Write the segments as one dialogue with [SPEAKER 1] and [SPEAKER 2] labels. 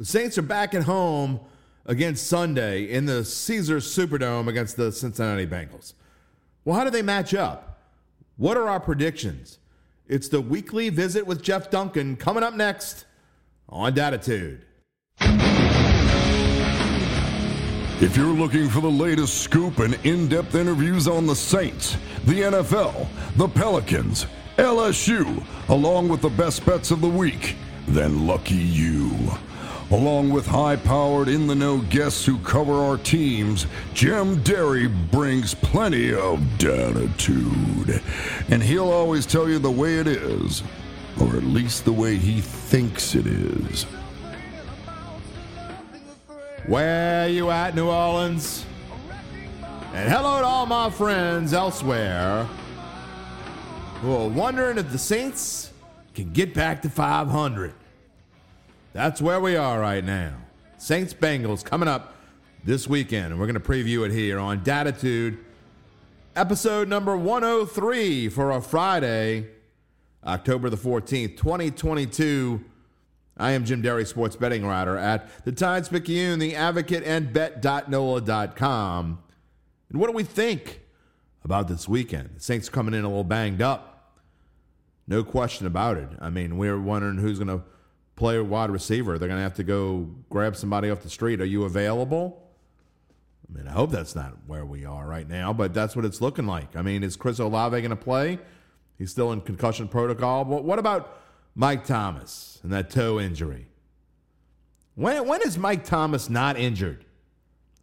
[SPEAKER 1] The Saints are back at home against Sunday in the Caesars Superdome against the Cincinnati Bengals. Well, how do they match up? What are our predictions? It's the weekly visit with Jeff Duncan coming up next on Datitude.
[SPEAKER 2] If you're looking for the latest scoop and in depth interviews on the Saints, the NFL, the Pelicans, LSU, along with the best bets of the week, then lucky you. Along with high powered, in the know guests who cover our teams, Jim Derry brings plenty of datitude. And he'll always tell you the way it is, or at least the way he thinks it is.
[SPEAKER 1] Where you at, New Orleans? And hello to all my friends elsewhere who are wondering if the Saints can get back to 500. That's where we are right now. Saints Bengals coming up this weekend, and we're going to preview it here on Datitude, episode number 103 for a Friday, October the 14th, 2022. I am Jim Derry, sports betting writer at the Times Picayune, the Advocate, and Bet.nola.com. And what do we think about this weekend? The Saints coming in a little banged up. No question about it. I mean, we're wondering who's going to play a wide receiver. They're going to have to go grab somebody off the street. Are you available? I mean, I hope that's not where we are right now, but that's what it's looking like. I mean, is Chris Olave going to play? He's still in concussion protocol. But what about Mike Thomas and that toe injury? When when is Mike Thomas not injured?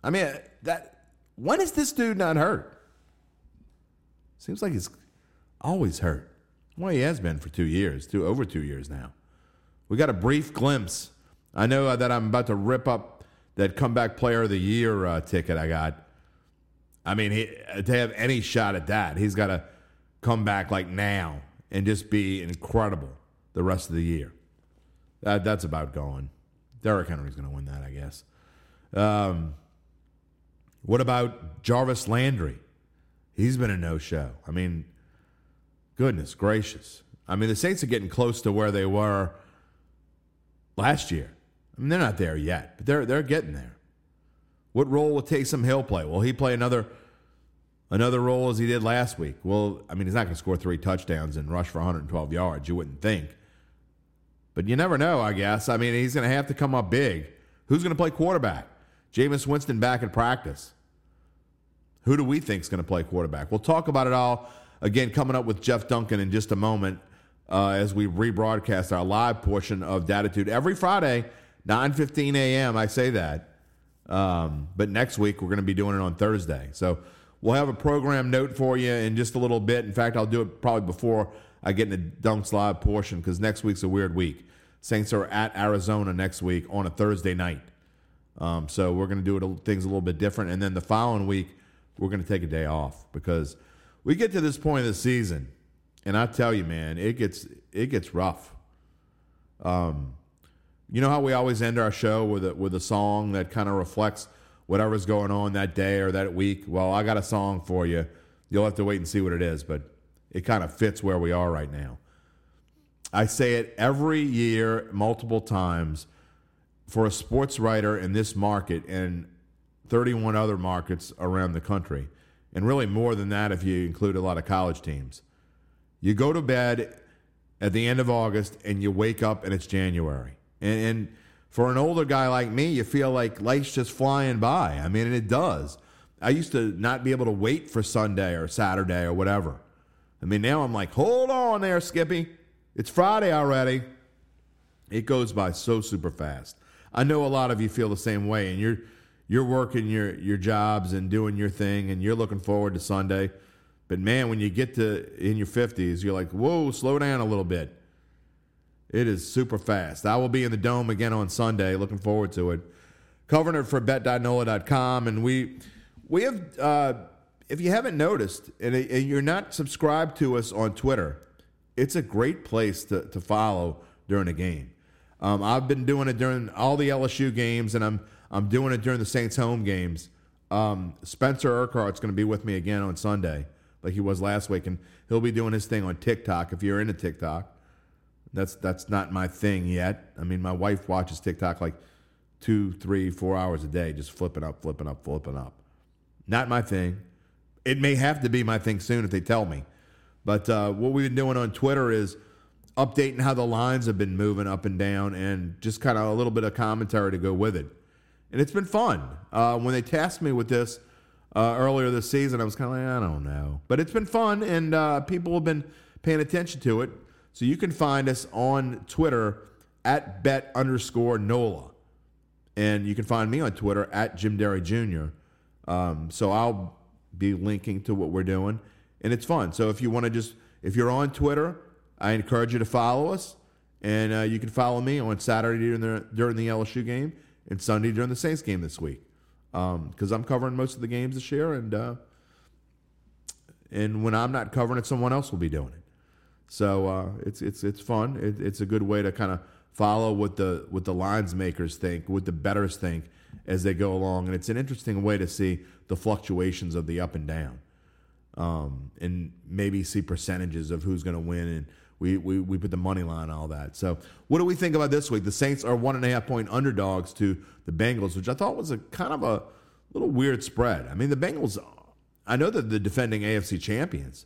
[SPEAKER 1] I mean, that when is this dude not hurt? Seems like he's always hurt. Well, he has been for two years, two over two years now. We got a brief glimpse. I know that I'm about to rip up that comeback player of the year uh, ticket I got. I mean, he, to have any shot at that, he's got to come back like now and just be incredible the rest of the year. That, that's about going. Derrick Henry's going to win that, I guess. Um, what about Jarvis Landry? He's been a no show. I mean, goodness gracious. I mean, the Saints are getting close to where they were last year. I mean, they're not there yet, but they're they're getting there. What role will Taysom Hill play? Will he play another another role as he did last week? Well, I mean, he's not going to score three touchdowns and rush for 112 yards. You wouldn't think, but you never know. I guess. I mean, he's going to have to come up big. Who's going to play quarterback? Jameis Winston back in practice. Who do we think is going to play quarterback? We'll talk about it all again coming up with Jeff Duncan in just a moment uh, as we rebroadcast our live portion of Datitude every Friday, 9:15 a.m. I say that, um, but next week we're going to be doing it on Thursday. So we'll have a program note for you in just a little bit. In fact, I'll do it probably before I get into Dunk's live portion because next week's a weird week. Saints are at Arizona next week on a Thursday night. Um, so we're going to do it, things a little bit different. And then the following week, we're going to take a day off because we get to this point of the season and I tell you, man, it gets it gets rough. Um, you know how we always end our show with a with a song that kind of reflects whatever's going on that day or that week. Well, I got a song for you. You'll have to wait and see what it is, but it kind of fits where we are right now. I say it every year, multiple times, for a sports writer in this market and 31 other markets around the country, and really more than that if you include a lot of college teams. You go to bed at the end of August and you wake up and it's January. And, and for an older guy like me, you feel like life's just flying by. I mean, and it does. I used to not be able to wait for Sunday or Saturday or whatever. I mean, now I'm like, hold on there, Skippy. It's Friday already. It goes by so super fast. I know a lot of you feel the same way, and you're you're working your your jobs and doing your thing, and you're looking forward to Sunday. But man, when you get to in your 50s, you're like, whoa, slow down a little bit. It is super fast. I will be in the dome again on Sunday. Looking forward to it. Covering it for bet.nola.com. And we we have uh, if you haven't noticed and, and you're not subscribed to us on Twitter, it's a great place to, to follow during a game. Um, I've been doing it during all the LSU games, and I'm I'm doing it during the Saints home games. Um, Spencer Urquhart's going to be with me again on Sunday like he was last week, and he'll be doing his thing on TikTok. If you're into TikTok, that's that's not my thing yet. I mean, my wife watches TikTok like two, three, four hours a day, just flipping up, flipping up, flipping up. Not my thing. It may have to be my thing soon if they tell me. But uh, what we've been doing on Twitter is updating how the lines have been moving up and down and just kind of a little bit of commentary to go with it. And it's been fun. Uh, when they tasked me with this uh, earlier this season, I was kind of like, I don't know. But it's been fun, and uh, people have been paying attention to it. So you can find us on Twitter at bet underscore NOLA. And you can find me on Twitter at Jim Derry Jr. Um, so I'll be linking to what we're doing, and it's fun. So if you want to just, if you're on Twitter, I encourage you to follow us, and uh, you can follow me on Saturday during the during the LSU game and Sunday during the Saints game this week, because um, I'm covering most of the games this year, and uh, and when I'm not covering it, someone else will be doing it. So uh, it's it's it's fun. It, it's a good way to kind of follow what the what the lines makers think, what the betters think as they go along, and it's an interesting way to see the fluctuations of the up and down, um, and maybe see percentages of who's going to win and. We, we, we put the money line on all that. So, what do we think about this week? The Saints are one and a half point underdogs to the Bengals, which I thought was a kind of a little weird spread. I mean, the Bengals, I know that they're the defending AFC champions,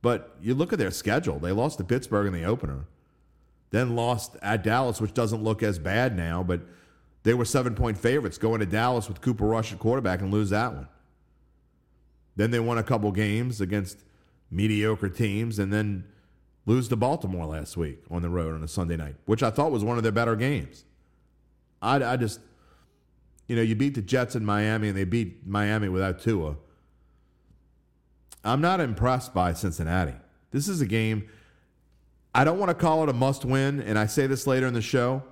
[SPEAKER 1] but you look at their schedule. They lost to Pittsburgh in the opener, then lost at Dallas, which doesn't look as bad now, but they were seven point favorites going to Dallas with Cooper Rush at quarterback and lose that one. Then they won a couple games against mediocre teams and then lose to Baltimore last week on the road on a Sunday night, which I thought was one of their better games. I, I just, you know, you beat the Jets in Miami and they beat Miami without Tua. I'm not impressed by Cincinnati. This is a game, I don't want to call it a must win, and I say this later in the show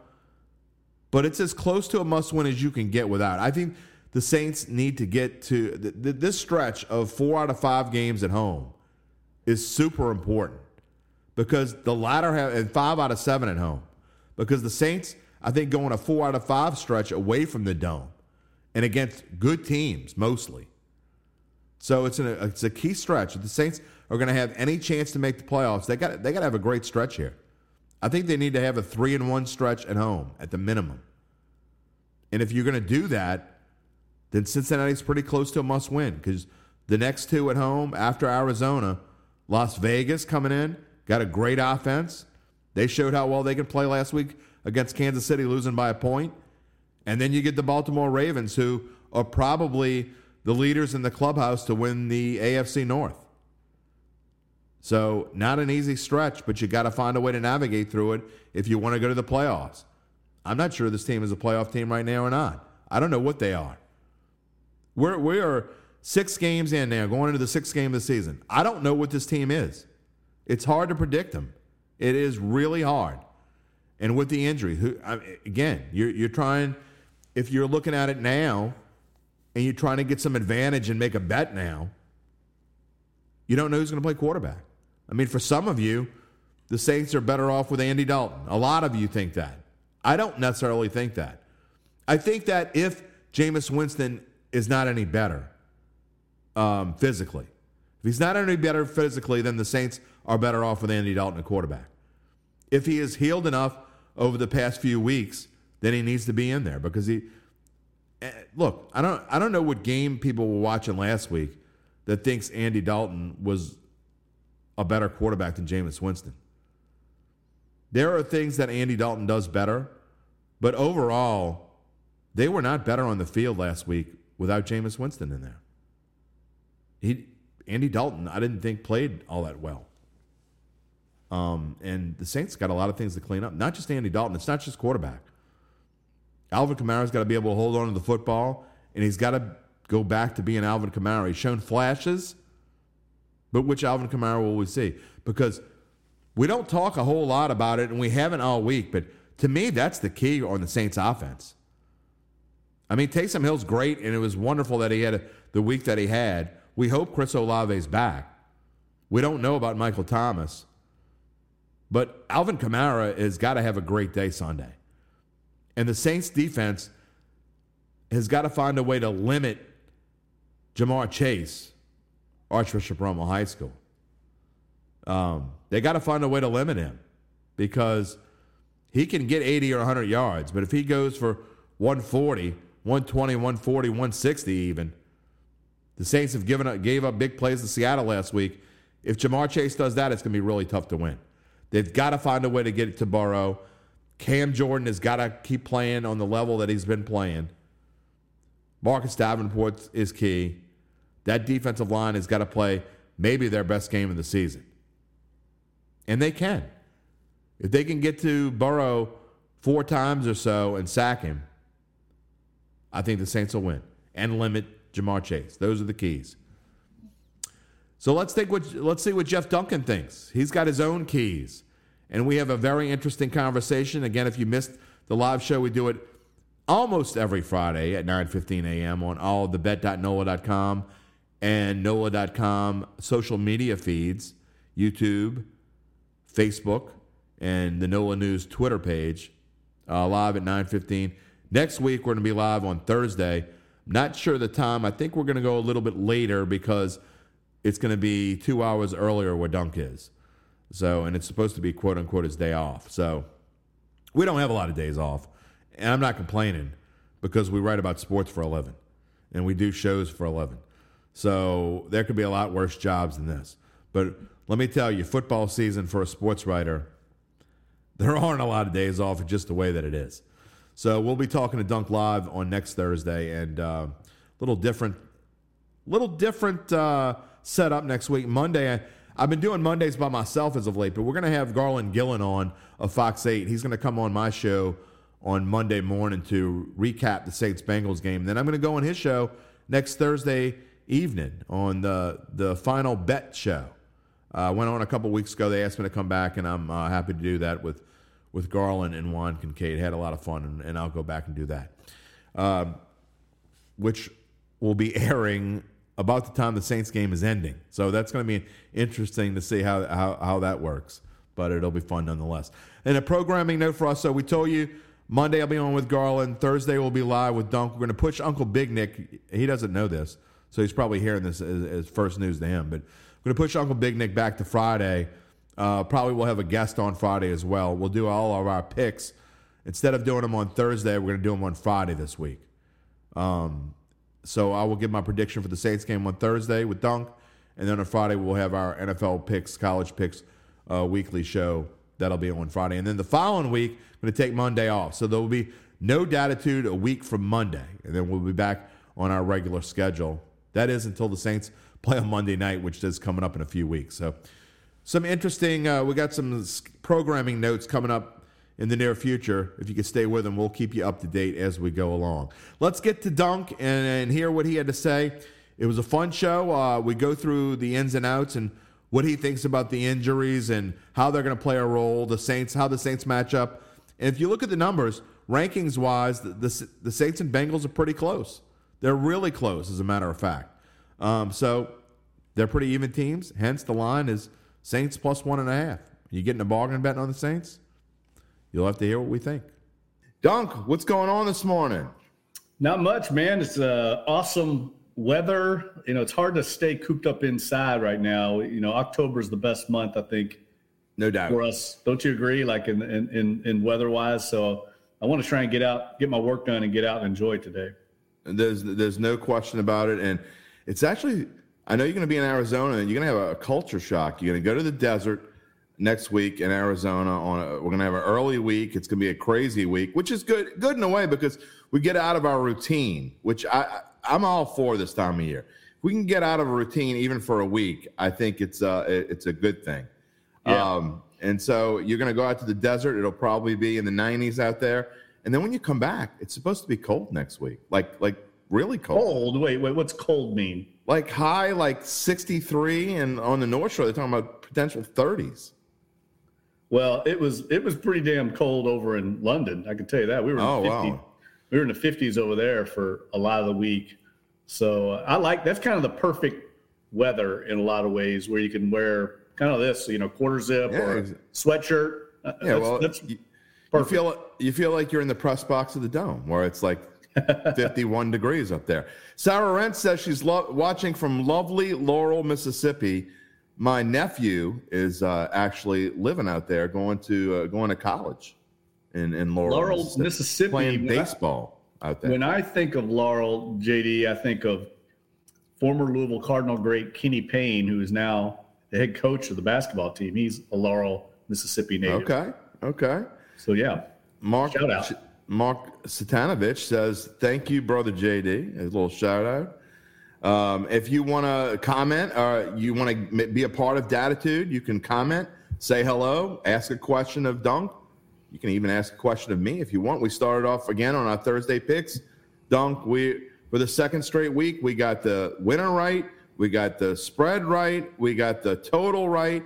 [SPEAKER 1] but it's as close to a must win as you can get without. I think the Saints need to get to th- th- this stretch of four out of five games at home is super important because the latter have and five out of seven at home because the Saints I think going a four out of five stretch away from the dome and against good teams mostly. So it's an, it's a key stretch. If the Saints are going to have any chance to make the playoffs, they got they got to have a great stretch here. I think they need to have a three and one stretch at home at the minimum. And if you're going to do that, then Cincinnati's pretty close to a must win because the next two at home after Arizona, Las Vegas coming in, got a great offense. They showed how well they can play last week against Kansas City, losing by a point. And then you get the Baltimore Ravens, who are probably the leaders in the clubhouse to win the AFC North. So, not an easy stretch, but you got to find a way to navigate through it if you want to go to the playoffs. I'm not sure this team is a playoff team right now or not. I don't know what they are. We're, we are six games in now, going into the sixth game of the season. I don't know what this team is. It's hard to predict them. It is really hard. And with the injury, who I mean, again, you're, you're trying, if you're looking at it now and you're trying to get some advantage and make a bet now, you don't know who's going to play quarterback. I mean, for some of you, the Saints are better off with Andy Dalton. A lot of you think that. I don't necessarily think that. I think that if Jameis Winston is not any better um, physically, if he's not any better physically, then the Saints are better off with Andy Dalton at quarterback. If he is healed enough over the past few weeks, then he needs to be in there because he. Eh, look, I don't. I don't know what game people were watching last week that thinks Andy Dalton was a better quarterback than Jameis Winston. There are things that Andy Dalton does better, but overall, they were not better on the field last week without Jameis Winston in there. He, Andy Dalton, I didn't think played all that well. Um, and the Saints got a lot of things to clean up. Not just Andy Dalton. It's not just quarterback. Alvin Kamara's got to be able to hold on to the football, and he's got to go back to being Alvin Kamara. He's shown flashes, but which Alvin Kamara will we see? Because we don't talk a whole lot about it, and we haven't all week. But to me, that's the key on the Saints' offense. I mean, Taysom Hill's great, and it was wonderful that he had a, the week that he had. We hope Chris Olave's back. We don't know about Michael Thomas, but Alvin Kamara has got to have a great day Sunday. And the Saints' defense has got to find a way to limit Ja'Marr Chase, Archbishop Rummel High School. Um, they got to find a way to limit him because he can get 80 or 100 yards, but if he goes for 140, 120, 140, 160 even. The Saints have given up, gave up big plays to Seattle last week. If Ja'Marr Chase does that, it's going to be really tough to win. They've got to find a way to get it to Burrow. Cam Jordan has got to keep playing on the level that he's been playing. Marcus Davenport is key. That defensive line has got to play maybe their best game of the season. And they can. If they can get to Burrow four times or so and sack him, I think the Saints will win and limit Ja'Marr Chase. Those are the keys. So let's take what let's see what Jeff Duncan thinks. He's got his own keys. And we have a very interesting conversation. Again, if you missed the live show, we do it almost every Friday at 9:15 a.m. on all the bet.nola.com and nola.com social media feeds, YouTube, Facebook, and the NOLA News Twitter page, uh, live at 9:15. Next week we're going to be live on Thursday. Not sure the time. I think we're going to go a little bit later because it's going to be two hours earlier where Dunk is. So, and it's supposed to be quote unquote his day off. So, we don't have a lot of days off, and I'm not complaining because we write about sports for 11 and we do shows for 11. So, there could be a lot worse jobs than this. But let me tell you, football season for a sports writer, there aren't a lot of days off. Just the way that it is. So we'll be talking to Dunk Live on next Thursday, and a uh, little different, little different uh, setup next week. Monday, I, have been doing Mondays by myself as of late, but we're going to have Garland Gillen on of Fox Eight. He's going to come on my show on Monday morning to recap the Saints Bengals game. Then I'm going to go on his show next Thursday evening on the the final bet show. I uh, went on a couple weeks ago. They asked me to come back, and I'm uh, happy to do that with with Garland and Juan Kincaid. Had a lot of fun, and, and I'll go back and do that, um, which will be airing about the time the Saints game is ending. So that's going to be interesting to see how, how, how that works, but it'll be fun nonetheless. And a programming note for us. So we told you Monday I'll be on with Garland. Thursday we'll be live with Dunk. We're going to push Uncle Big Nick. He doesn't know this, so he's probably hearing this as, as first news to him. But we're going to push Uncle Big Nick back to Friday uh, probably we'll have a guest on Friday as well. We'll do all of our picks. Instead of doing them on Thursday, we're going to do them on Friday this week. Um, so I will give my prediction for the Saints game on Thursday with Dunk. And then on Friday, we'll have our NFL picks, college picks uh, weekly show. That'll be on Friday. And then the following week, I'm going to take Monday off. So there will be no Datitude a week from Monday. And then we'll be back on our regular schedule. That is until the Saints play on Monday night, which is coming up in a few weeks. So some interesting, uh, we got some programming notes coming up in the near future. If you could stay with them, we'll keep you up to date as we go along. Let's get to Dunk and, and hear what he had to say. It was a fun show. Uh, we go through the ins and outs and what he thinks about the injuries and how they're going to play a role, the Saints, how the Saints match up. And if you look at the numbers, rankings wise, the, the, the Saints and Bengals are pretty close. They're really close, as a matter of fact. Um, so they're pretty even teams. Hence, the line is Saints plus one and a half. You getting a bargain betting on the Saints? You'll have to hear what we think. Dunk, what's going on this morning?
[SPEAKER 3] Not much, man. It's uh, awesome weather. You know, it's hard to stay cooped up inside right now. You know, October is the best month, I think.
[SPEAKER 1] No doubt.
[SPEAKER 3] For us. Don't you agree? Like in in, in, in weather wise. So I want to try and get out, get my work done and get out and enjoy today.
[SPEAKER 1] There's there's no question about it. And it's actually I know you're going to be in Arizona and you're going to have a, culture shock. You're going to go to the desert next week in Arizona. On a, we're going to have an early week. It's going to be a crazy week, which is good, good in a way because we get out of our routine, which I, I'm all for this time of year. If we can get out of a routine even for a week, I think it's a it's a good thing. Yeah. Um, and so you're going to go out to the desert. It'll probably be in the 90s out there. And then when you come back, it's supposed to be cold next week, like like really cold.
[SPEAKER 3] Cold. Wait, wait. What's cold mean?
[SPEAKER 1] like high like 63 and on the north shore they're talking about potential 30s
[SPEAKER 3] well it was it was pretty damn cold over in london i can tell you that we were in oh, the 50s, wow. we were in the 50s over there for a lot of the week so i like that's kind of the perfect weather in a lot of ways where you can wear kind of this you know quarter zip yeah, or sweatshirt
[SPEAKER 1] uh, yeah that's, well that's you, you feel you feel like you're in the press box of the dome where it's like 51 degrees up there. Sarah Rent says she's lo- watching from lovely Laurel, Mississippi. My nephew is uh, actually living out there, going to uh, going to college in, in Laurel,
[SPEAKER 3] Laurel, Mississippi,
[SPEAKER 1] playing baseball. out there.
[SPEAKER 3] When I think of Laurel, JD, I think of former Louisville Cardinal great Kenny Payne, who is now the head coach of the basketball team. He's a Laurel, Mississippi native.
[SPEAKER 1] Okay. Okay.
[SPEAKER 3] So yeah.
[SPEAKER 1] Mark shout out. Mark Satanovich says, "Thank you, brother JD." A little shout out. Um, if you want to comment or you want to be a part of Datitude, you can comment, say hello, ask a question of Dunk. You can even ask a question of me if you want. We started off again on our Thursday picks. Dunk, we for the second straight week, we got the winner right, we got the spread right, we got the total right.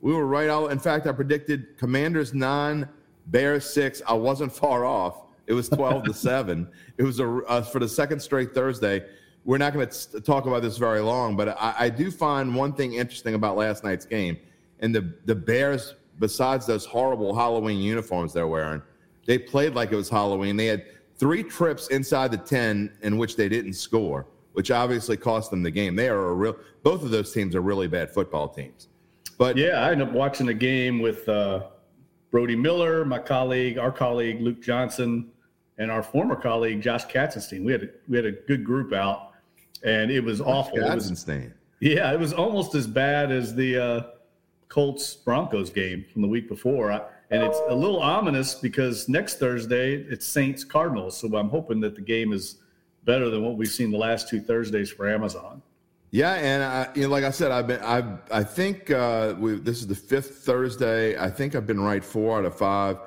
[SPEAKER 1] We were right out. In fact, I predicted Commanders nine, Bears six. I wasn't far off. It was twelve to seven. It was a uh, for the second straight Thursday we're not going to talk about this very long, but I, I, do find one thing interesting about last night's game, and the the Bears, besides those horrible Halloween uniforms they're wearing, they played like it was Halloween. They had three trips inside the ten in which they didn't score, which obviously cost them the game. They are a real. Both of those teams are really bad football teams. But
[SPEAKER 3] yeah, I ended up watching a game with uh, Brody Miller, my colleague, our colleague Luke Johnson, and our former colleague Josh Katzenstein. We had a, we had a good group out and it was awful. It was,
[SPEAKER 1] insane.
[SPEAKER 3] Yeah, it was almost as bad as the uh, Colts Broncos game from the week before. I, and it's a little ominous because next Thursday it's Saints Cardinals. So I'm hoping that the game is better than what we've seen the last two Thursdays for Amazon.
[SPEAKER 1] Yeah, and I, you know, like I said, I've been, I, I think uh, we, this is the fifth Thursday. I think I've been right four out of five.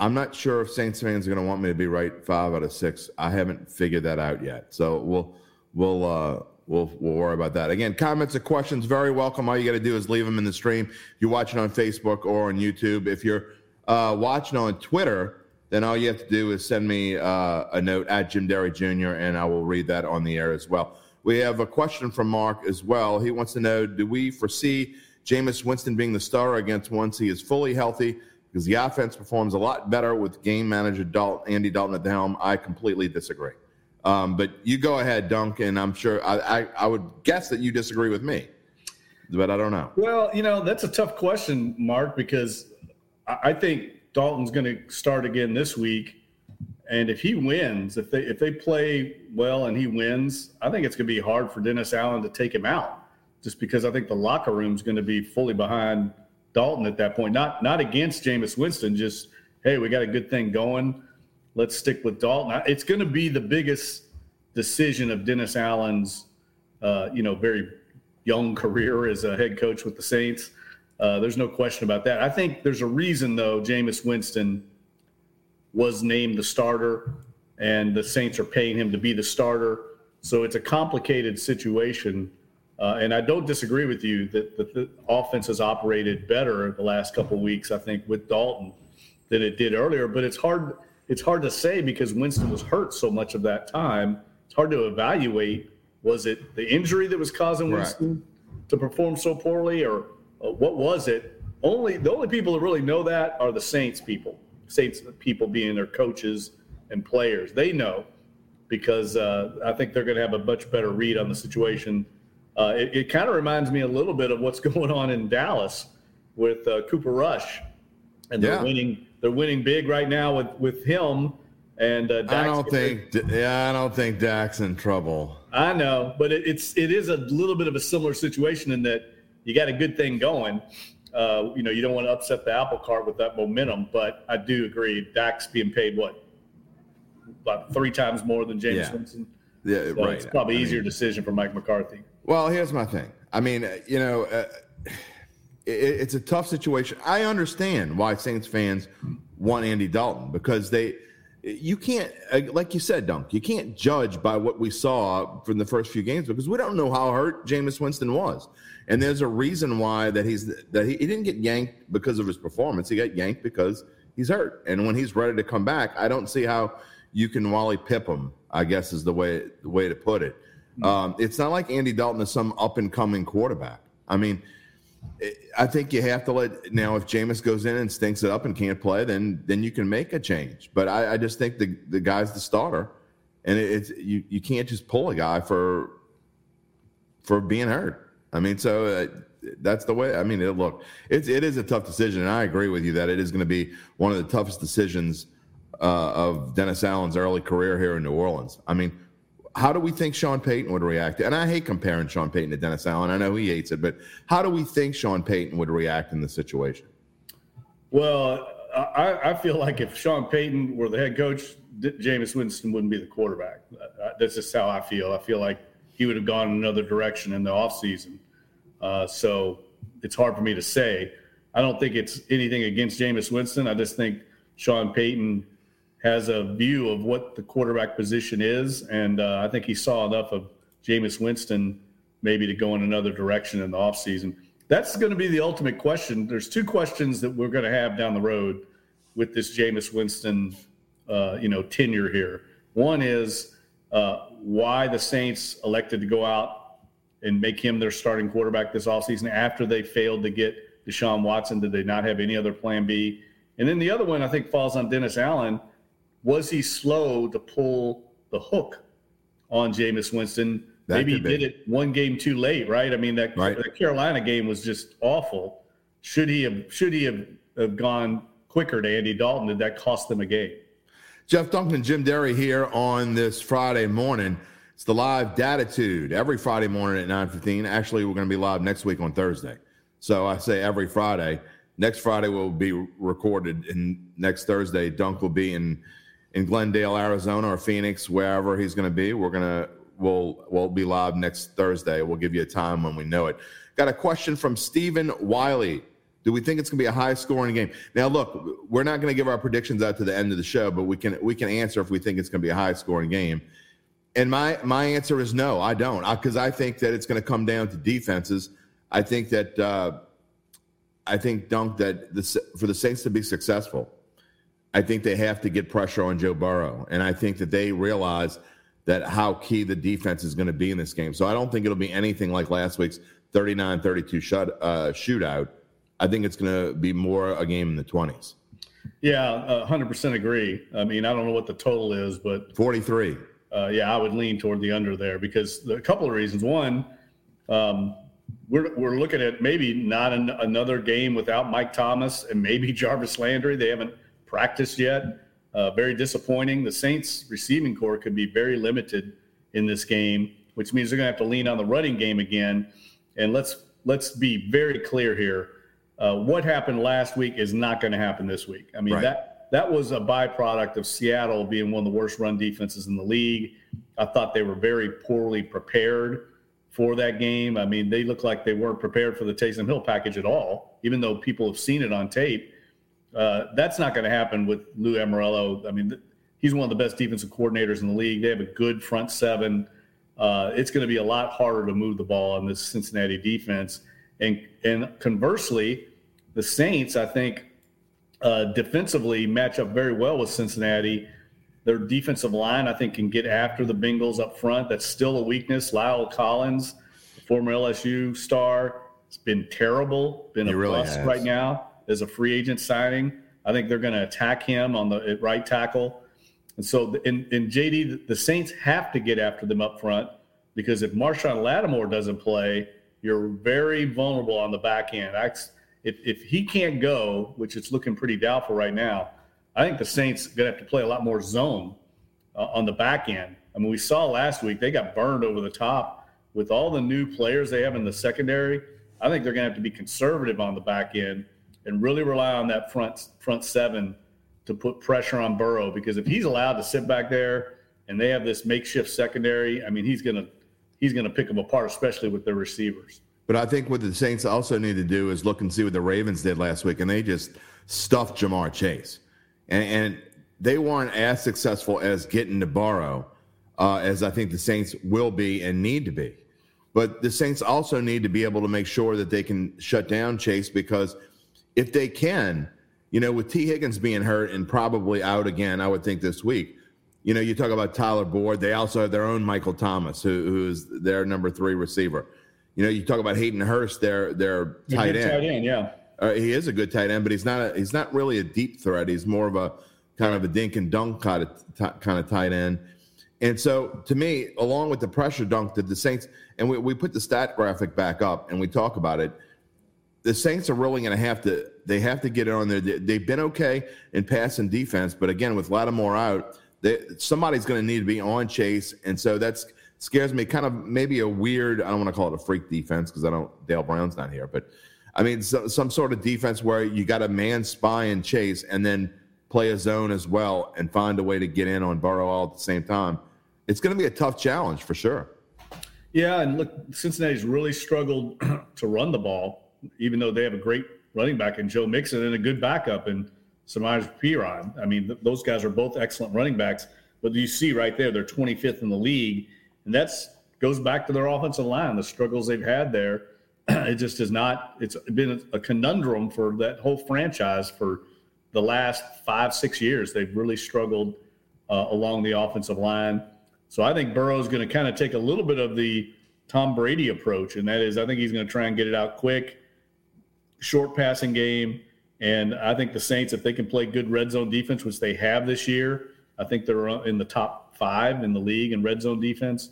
[SPEAKER 1] I'm not sure if Saints fans are going to want me to be right five out of six. I haven't figured that out yet. So we'll we'll uh, we'll we'll worry about that. Again, comments or questions very welcome. All you got to do is leave them in the stream. You're watching on Facebook or on YouTube, if you're uh, watching on Twitter, then all you have to do is send me uh, a note at Jim Derry Jr. and I will read that on the air as well. We have a question from Mark as well. He wants to know: Do we foresee Jameis Winston being the star against once he is fully healthy? Because the offense performs a lot better with game manager Dalton, Andy Dalton at the helm. I completely disagree. Um, but you go ahead, Duncan. I'm sure I, I, I, would guess that you disagree with me, but I don't know.
[SPEAKER 3] Well, you know, that's a tough question, Mark, because I think Dalton's going to start again this week. And if he wins, if they if they play well and he wins, I think it's going to be hard for Dennis Allen to take him out, just because I think the locker room's going to be fully behind Dalton at that point. Not not against Jameis Winston, just hey, we got a good thing going let's stick with Dalton. It's going to be the biggest decision of Dennis Allen's, uh, you know, very young career as a head coach with the Saints. Uh, there's no question about that. I think there's a reason, though, Jameis Winston was named the starter, and the Saints are paying him to be the starter. So it's a complicated situation. Uh, and I don't disagree with you that, the offense has operated better the last couple weeks, I think, with Dalton than it did earlier. But it's hard it's hard to say because Winston was hurt so much of that time. It's hard to evaluate. Was it the injury that was causing Winston right. to perform so poorly, or uh, what was it? Only the only people that really know that are the Saints people. Saints people being their coaches and players. They know because uh, I think they're going to have a much better read on the situation. Uh, it, it kind of reminds me a little bit of what's going on in Dallas with uh, Cooper Rush, and they're yeah. winning they're winning big right now with with him. And uh,
[SPEAKER 1] I don't think, yeah, I don't think Dak's in trouble.
[SPEAKER 3] I know, but it, it's it is a little bit of a similar situation in that you got a good thing going. Uh, you know, you don't want to upset the apple cart with that momentum, but I do agree. Dak's being paid what about three times more than James
[SPEAKER 1] yeah.
[SPEAKER 3] Winston.
[SPEAKER 1] Yeah, so right.
[SPEAKER 3] It's probably I easier mean, decision for Mike McCarthy.
[SPEAKER 1] Well, here's my thing. I mean, you know. Uh, it's a tough situation. I understand why Saints fans want Andy Dalton because they, you can't, uh, like you said, Dunk, you can't judge by what we saw from the first few games because we don't know how hurt Jameis Winston was, and there's a reason why that he's that he, he didn't get yanked because of his performance. He got yanked because he's hurt, and when he's ready to come back, I don't see how you can Wally Pipp him. I guess is the way the way to put it. Hmm. Um, it's not like Andy Dalton is some up and coming quarterback. I mean I think you have to let now if Jameis goes in and stinks it up and can't play, then then you can make a change. But I, I just think the the guy's the starter, and it, it's you you can't just pull a guy for for being hurt. I mean, so uh, that's the way. I mean, it, look, it's it is a tough decision, and I agree with you that it is going to be one of the toughest decisions uh, of Dennis Allen's early career here in New Orleans. I mean, how do we think Sean Payton would react? And I hate comparing Sean Payton to Dennis Allen. I know he hates it, but how do we think Sean Payton would react in the situation?
[SPEAKER 3] Well, I, I feel like if Sean Payton were the head coach, Jameis Winston wouldn't be the quarterback. That's just how I feel. I feel like he would have gone another direction in the offseason. Uh, so it's hard for me to say. I don't think it's anything against Jameis Winston. I just think Sean Payton has a view of what the quarterback position is, and uh, I think he saw enough of Jameis Winston maybe to go in another direction in the offseason. That's going to be the ultimate question. There's two questions that we're going to have down the road with this Jameis Winston, uh, you know, tenure here. One is uh, why the Saints elected to go out and make him their starting quarterback this offseason after they failed to get Deshaun Watson. Did they not have any other plan B? And then the other one I think falls on Dennis Allen – was he slow to pull the hook on Jameis Winston? That Maybe he did it one game too late, right? I mean, that, right. that Carolina game was just awful. Should he have should he have, have gone quicker to Andy Dalton? Did that cost them a game?
[SPEAKER 1] Jeff Duncan, Jim Derry here on this Friday morning. It's the live Datitude every Friday morning at 9:15. Actually, we're going to be live next week on Thursday. So I say every Friday. Next Friday will be recorded, and next Thursday, Dunk will be in in Glendale, Arizona, or Phoenix, wherever he's going to be. We're gonna we'll we'll be live next Thursday. We'll give you a time when we know it. Got a question from Stephen Wiley. Do we think it's going to be a high scoring game? Now, look, we're not going to give our predictions out to the end of the show, but we can we can answer if we think it's going to be a high scoring game. And my my answer is no, I don't, because I, I, think that it's going to come down to defenses. I think that uh, I think Dunk that the, for the Saints to be successful, I think they have to get pressure on Joe Burrow. And I think that they realize that how key the defense is going to be in this game. So I don't think it'll be anything like last week's 39 32 shut, uh, shootout. I think it's going to be more a game in the 20s.
[SPEAKER 3] Yeah, 100% agree. I mean, I don't know what the total is, but
[SPEAKER 1] 43.
[SPEAKER 3] Uh, yeah, I would lean toward the under there because a couple of reasons. One, um, we're, we're looking at maybe not an, another game without Mike Thomas and maybe Jarvis Landry. They haven't practiced yet. Uh, very disappointing. The Saints receiving corps could be very limited in this game, which means they're going to have to lean on the running game again. And let's let's be very clear here. Uh, what happened last week is not going to happen this week. I mean right. that that was a byproduct of Seattle being one of the worst run defenses in the league. I thought they were very poorly prepared for that game. I mean, they looked like they weren't prepared for the Taysom Hill package at all, even though people have seen it on tape. Uh, that's not going to happen with Lou Anarumo. I mean, he's one of the best defensive coordinators in the league. They have a good front seven. Uh, it's going to be a lot harder to move the ball on this Cincinnati defense. And and conversely, the Saints, I think, uh, defensively match up very well with Cincinnati. Their defensive line, I think, can get after the Bengals up front. That's still a weakness. La'el Collins, former LSU star, has been terrible, been he a really bust has. right now as a free agent signing. I think they're going to attack him on the right tackle. And so in, in JD, the Saints have to get after them up front because if Marshon Lattimore doesn't play, you're very vulnerable on the back end. If, if he can't go, which it's looking pretty doubtful right now, I think the Saints going to have to play a lot more zone uh, on the back end. I mean, we saw last week they got burned over the top with all the new players they have in the secondary. I think they're going to have to be conservative on the back end and really rely on that front front seven to put pressure on Burrow because if he's allowed to sit back there and they have this makeshift secondary, I mean he's gonna he's gonna pick them apart, especially with their receivers.
[SPEAKER 1] But I think what the Saints also need to do is look and see what the Ravens did last week, and they just stuffed Ja'Marr Chase, and, and they weren't as successful as getting to Burrow uh, as I think the Saints will be and need to be. But the Saints also need to be able to make sure that they can shut down Chase because – if they can, you know, with Tee Higgins being hurt and probably out again, I would think this week. You know, you talk about Tyler Boyd. They also have their own Michael Thomas, who, who's their number three receiver. You know, you talk about Hayden Hurst, their their tight end.
[SPEAKER 3] Tight end, yeah.
[SPEAKER 1] Uh, he is a good tight end, but he's not a, he's not really a deep threat. He's more of a kind of a dink and dunk kind of t- kind of tight end. And so, to me, along with the pressure dunk that the Saints and we, we put the stat graphic back up and we talk about it the Saints are really going to have to they have to get it on there. They've been okay in pass and defense, but again, with Lattimore out, they, somebody's going to need to be on Chase, and so that's scares me. Kind of maybe a weird. I don't want to call it a freak defense because I don't. Dale Brown's not here, but I mean so, some sort of defense where you got a man spy and Chase, and then play a zone as well and find a way to get in on Burrow all at the same time. It's going to be a tough challenge for sure.
[SPEAKER 3] Yeah, and look, Cincinnati's really struggled to run the ball, even though they have a great running back in Joe Mixon and a good backup in Samaje Perine. I mean, th- those guys are both excellent running backs. But you see right there, they're 25th in the league, and that's goes back to their offensive line, the struggles they've had there. it just is not. It's been a conundrum for that whole franchise for the last five, six years. They've really struggled uh, along the offensive line. So I think Burrow is going to kind of take a little bit of the Tom Brady approach, and that is, I think he's going to try and get it out quick short passing game. And I think the Saints, if they can play good red zone defense, which they have this year, I think they're in the top five in the league in red zone defense,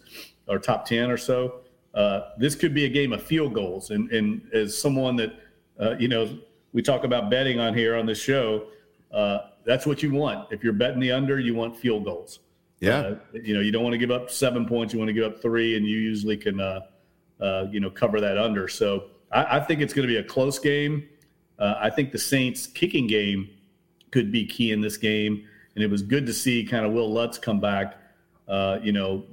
[SPEAKER 3] or top 10 or so. Uh, this could be a game of field goals. And, and as someone that, uh, you know, we talk about betting on here on this show, uh, that's what you want. If you're betting the under, you want field goals.
[SPEAKER 1] Yeah. Uh,
[SPEAKER 3] you know, you don't want to give up seven points. You want to give up three, and you usually can, uh, uh, you know, cover that under. So I, I think it's going to be a close game. Uh, I think the Saints kicking game could be key in this game, and it was good to see kind of Wil Lutz come back. Uh, you know,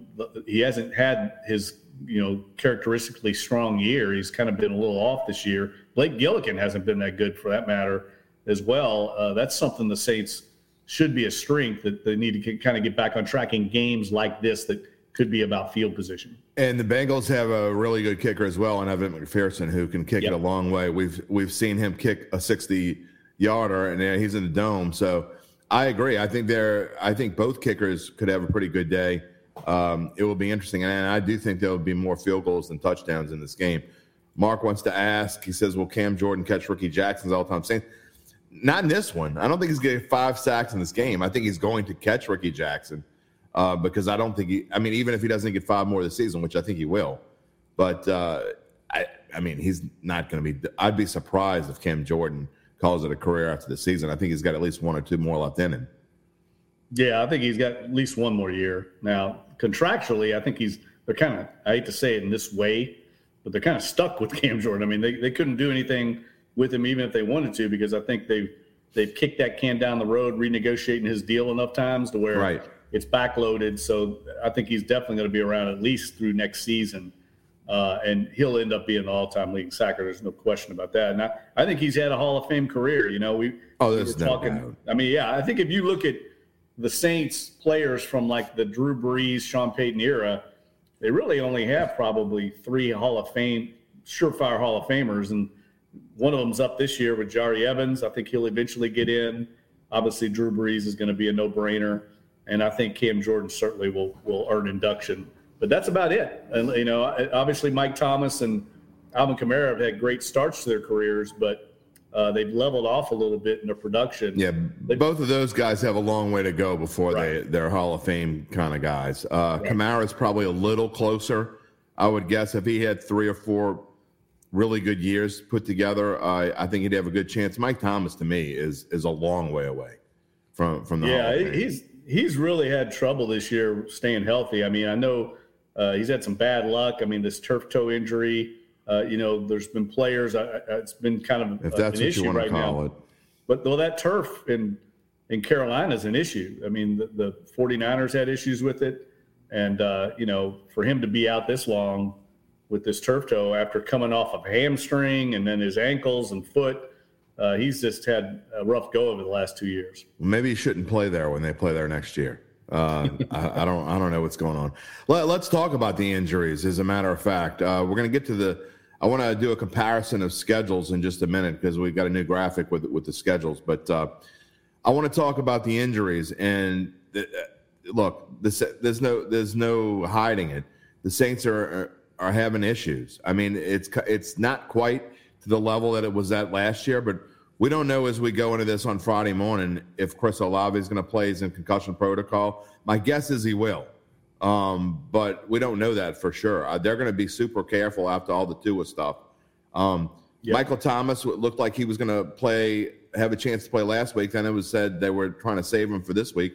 [SPEAKER 3] he hasn't had his you know characteristically strong year. He's kind of been a little off this year. Blake Gillikin hasn't been that good for that matter as well. Uh, that's something the Saints should be a strength that they need to kind of get back on track in games like this that could be about field position.
[SPEAKER 1] And the Bengals have a really good kicker as well, and Evan McPherson, who can kick yep. it a long way. We've we've seen him kick a sixty yarder, and he's in the dome. So I agree. I think they're. I think both kickers could have a pretty good day. Um, it will be interesting, and I do think there will be more field goals than touchdowns in this game. Mark wants to ask. He says, "Will Cam Jordan catch Rickey Jackson's all-time Saying, Not in this one. I don't think he's getting five sacks in this game. I think he's going to catch Rickey Jackson uh, because I don't think he. I mean, even if he doesn't get five more this season, which I think he will, but uh, I, I mean, he's not going to be. I'd be surprised if Cam Jordan calls it a career after the season. I think he's got at least one or two more left in him.
[SPEAKER 3] Yeah, I think he's got at least one more year. Now, contractually, I think he's. They're kind of. I hate to say it in this way, but they're kind of stuck with Cam Jordan. I mean, they, they couldn't do anything with him even if they wanted to because I think they've they've kicked that can down the road, renegotiating his deal enough times to where
[SPEAKER 1] right
[SPEAKER 3] it's backloaded. So I think he's definitely going to be around at least through next season. Uh, and he'll end up being an all-time leading sacker. There's no question about that. And I, I think he's had a Hall of Fame career. You know, we
[SPEAKER 1] oh, there's we talking.
[SPEAKER 3] I mean, yeah, I think if you look at the Saints players from like the Drew Brees, Sean Payton era, they really only have probably three Hall of Fame, surefire Hall of Famers, and one of them's up this year with Jahri Evans. I think he'll eventually get in. Obviously, Drew Brees is going to be a no-brainer and I think Cam Jordan certainly will will earn induction. But that's about it. And you know, obviously Mike Thomas and Alvin Kamara have had great starts to their careers, but uh, they've leveled off a little bit in their production.
[SPEAKER 1] Yeah, they, both of those guys have a long way to go before right. they they're Hall of Fame kind of guys. Uh, right. Kamara's probably a little closer. I would guess if he had three or four really good years put together, uh, I think he'd have a good chance. Mike Thomas, to me, is is a long way away from from the
[SPEAKER 3] yeah. He's he's really had trouble this year staying healthy. I mean, I know uh, he's had some bad luck. I mean, this turf toe injury. Uh, you know, there's been players. Uh, it's been kind of
[SPEAKER 1] if that's
[SPEAKER 3] an
[SPEAKER 1] what
[SPEAKER 3] issue
[SPEAKER 1] you want
[SPEAKER 3] right
[SPEAKER 1] to call
[SPEAKER 3] now.
[SPEAKER 1] it.
[SPEAKER 3] But well, that turf in in Carolina is an issue. I mean, the, the 49ers had issues with it, and uh, you know, for him to be out this long with this turf toe after coming off of hamstring and then his ankles and foot uh, he's just had a rough go over the last two years.
[SPEAKER 1] Maybe he shouldn't play there when they play there next year. Uh, I, I, don't. I don't know what's going on. Let, us talk about the injuries. As a matter of fact, uh, we're going to get to the. I want to do a comparison of schedules in just a minute because we've got a new graphic with with the schedules. But uh, I want to talk about the injuries and the, uh, look. This, there's no there's no hiding it. The Saints are are having issues. I mean, it's it's not quite to the level that it was at last year, but we don't know as we go into this on Friday morning if Chris Olave is going to play. He's in concussion protocol. My guess is he will, um, but we don't know that for sure. Uh, they're going to be super careful after all the Tua stuff. Um. Michael Thomas looked like he was going to play, have a chance to play last week. Then it was said they were trying to save him for this week.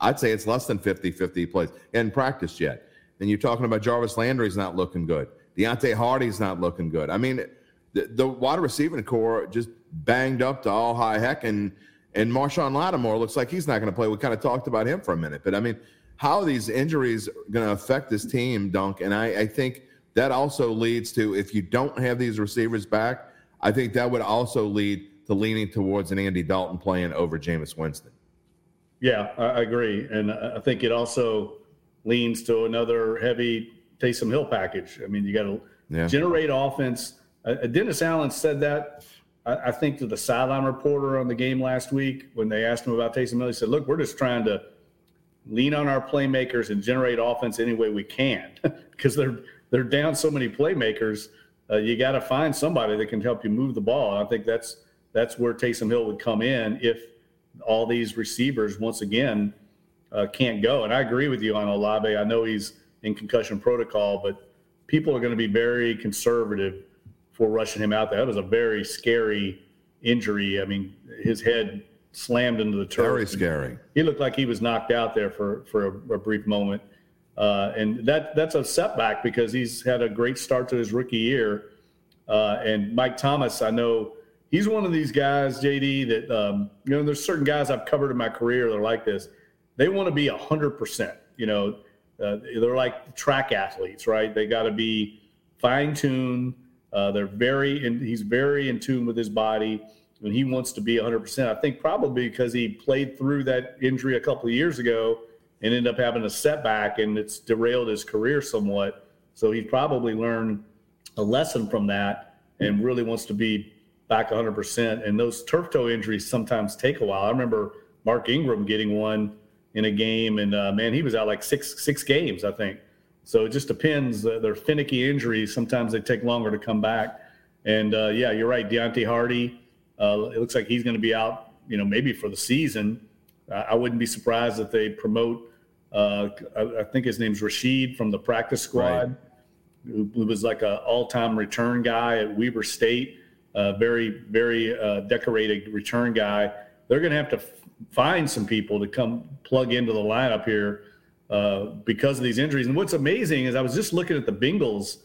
[SPEAKER 1] I'd say it's less than 50 50 plays. And practiced yet. And you're talking about Jarvis Landry's not looking good. Deonte Harty's not looking good. I mean, the, the wide receiving corps just banged up to all high heck. And, and Marshon Lattimore looks like he's not going to play. We kind of talked about him for a minute. But I mean, how are these injuries going to affect this team, Dunk? And I, I think that also leads to if you don't have these receivers back, I think that would also lead to leaning towards an Andy Dalton playing over Jameis Winston.
[SPEAKER 3] Yeah, I agree. And I think it also leans to another heavy Taysom Hill package. I mean, you got to yeah. generate offense. Uh, Dennis Allen said that, I, think, to the sideline reporter on the game last week when they asked him about Taysom Hill. He said, Look, we're just trying to lean on our playmakers and generate offense any way we can because they're they're down so many playmakers. Uh, you got to find somebody that can help you move the ball. I think that's that's where Taysom Hill would come in if all these receivers once again uh, can't go. And I agree with you on Olave. I know he's in concussion protocol, but people are going to be very conservative for rushing him out there. That was a very scary injury. I mean, his head slammed into the turf.
[SPEAKER 1] Very scary.
[SPEAKER 3] He looked like he was knocked out there for for a, a brief moment, uh, and that that's a setback because he's had a great start to his rookie year. Uh, and Mike Thomas, I know he's one of these guys, JD, that um, you know. There's certain guys I've covered in my career that are like this. They want to be hundred percent. You know, uh, they're like track athletes, right? They got to be fine tuned. Uh, they're very, and he's very in tune with his body and he wants to be 100%. I think probably because he played through that injury a couple of years ago and ended up having a setback and it's derailed his career somewhat. So he's probably learned a lesson from that and really wants to be back 100%. And those turf toe injuries sometimes take a while. I remember Mark Ingram getting one in a game, and uh, man, he was out like six six games, I think. So it just depends. Uh, they're finicky injuries. Sometimes they take longer to come back. And uh, yeah, you're right. Deonte Harty, uh, it looks like he's going to be out, you know, maybe for the season. I wouldn't be surprised if they promote. Uh, I, I, think his name's Rashid from the practice squad, right. who, who, was like an all-time return guy at Weber State. Uh, very, very uh, decorated return guy. They're going to have to f- find some people to come plug into the lineup here uh, because of these injuries. And what's amazing is I was just looking at the Bengals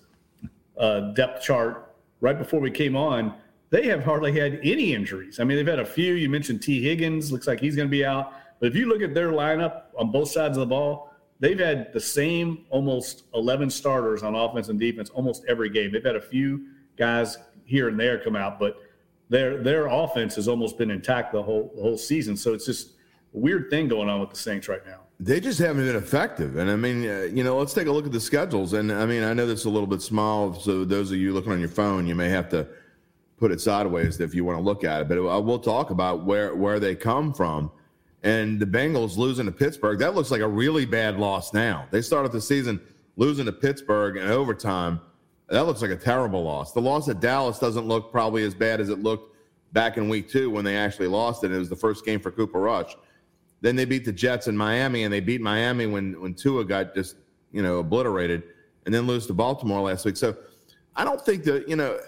[SPEAKER 3] uh, depth chart right before we came on they have hardly had any injuries. I mean, they've had a few. You mentioned Tee Higgins, looks like he's going to be out. But if you look at their lineup on both sides of the ball, they've had the same almost 11 starters on offense and defense almost every game. They've had a few guys here and there come out, but their their offense has almost been intact the whole the whole season. So it's just a weird thing going on with the Saints right now.
[SPEAKER 1] They just haven't been effective. And I mean, uh, you know, let's take a look at the schedules. And I mean, I know this is a little bit small. So those of you looking on your phone, you may have to – put it sideways if you want to look at it. But we'll talk about where where they come from. And the Bengals losing to Pittsburgh, that looks like a really bad loss now. They started the season losing to Pittsburgh in overtime. That looks like a terrible loss. The loss at Dallas doesn't look probably as bad as it looked back in week two when they actually lost it. It was the first game for Cooper Rush. Then they beat the Jets in Miami, and they beat Miami when when Tua got just you know obliterated, and then lose to Baltimore last week. So I don't think that you know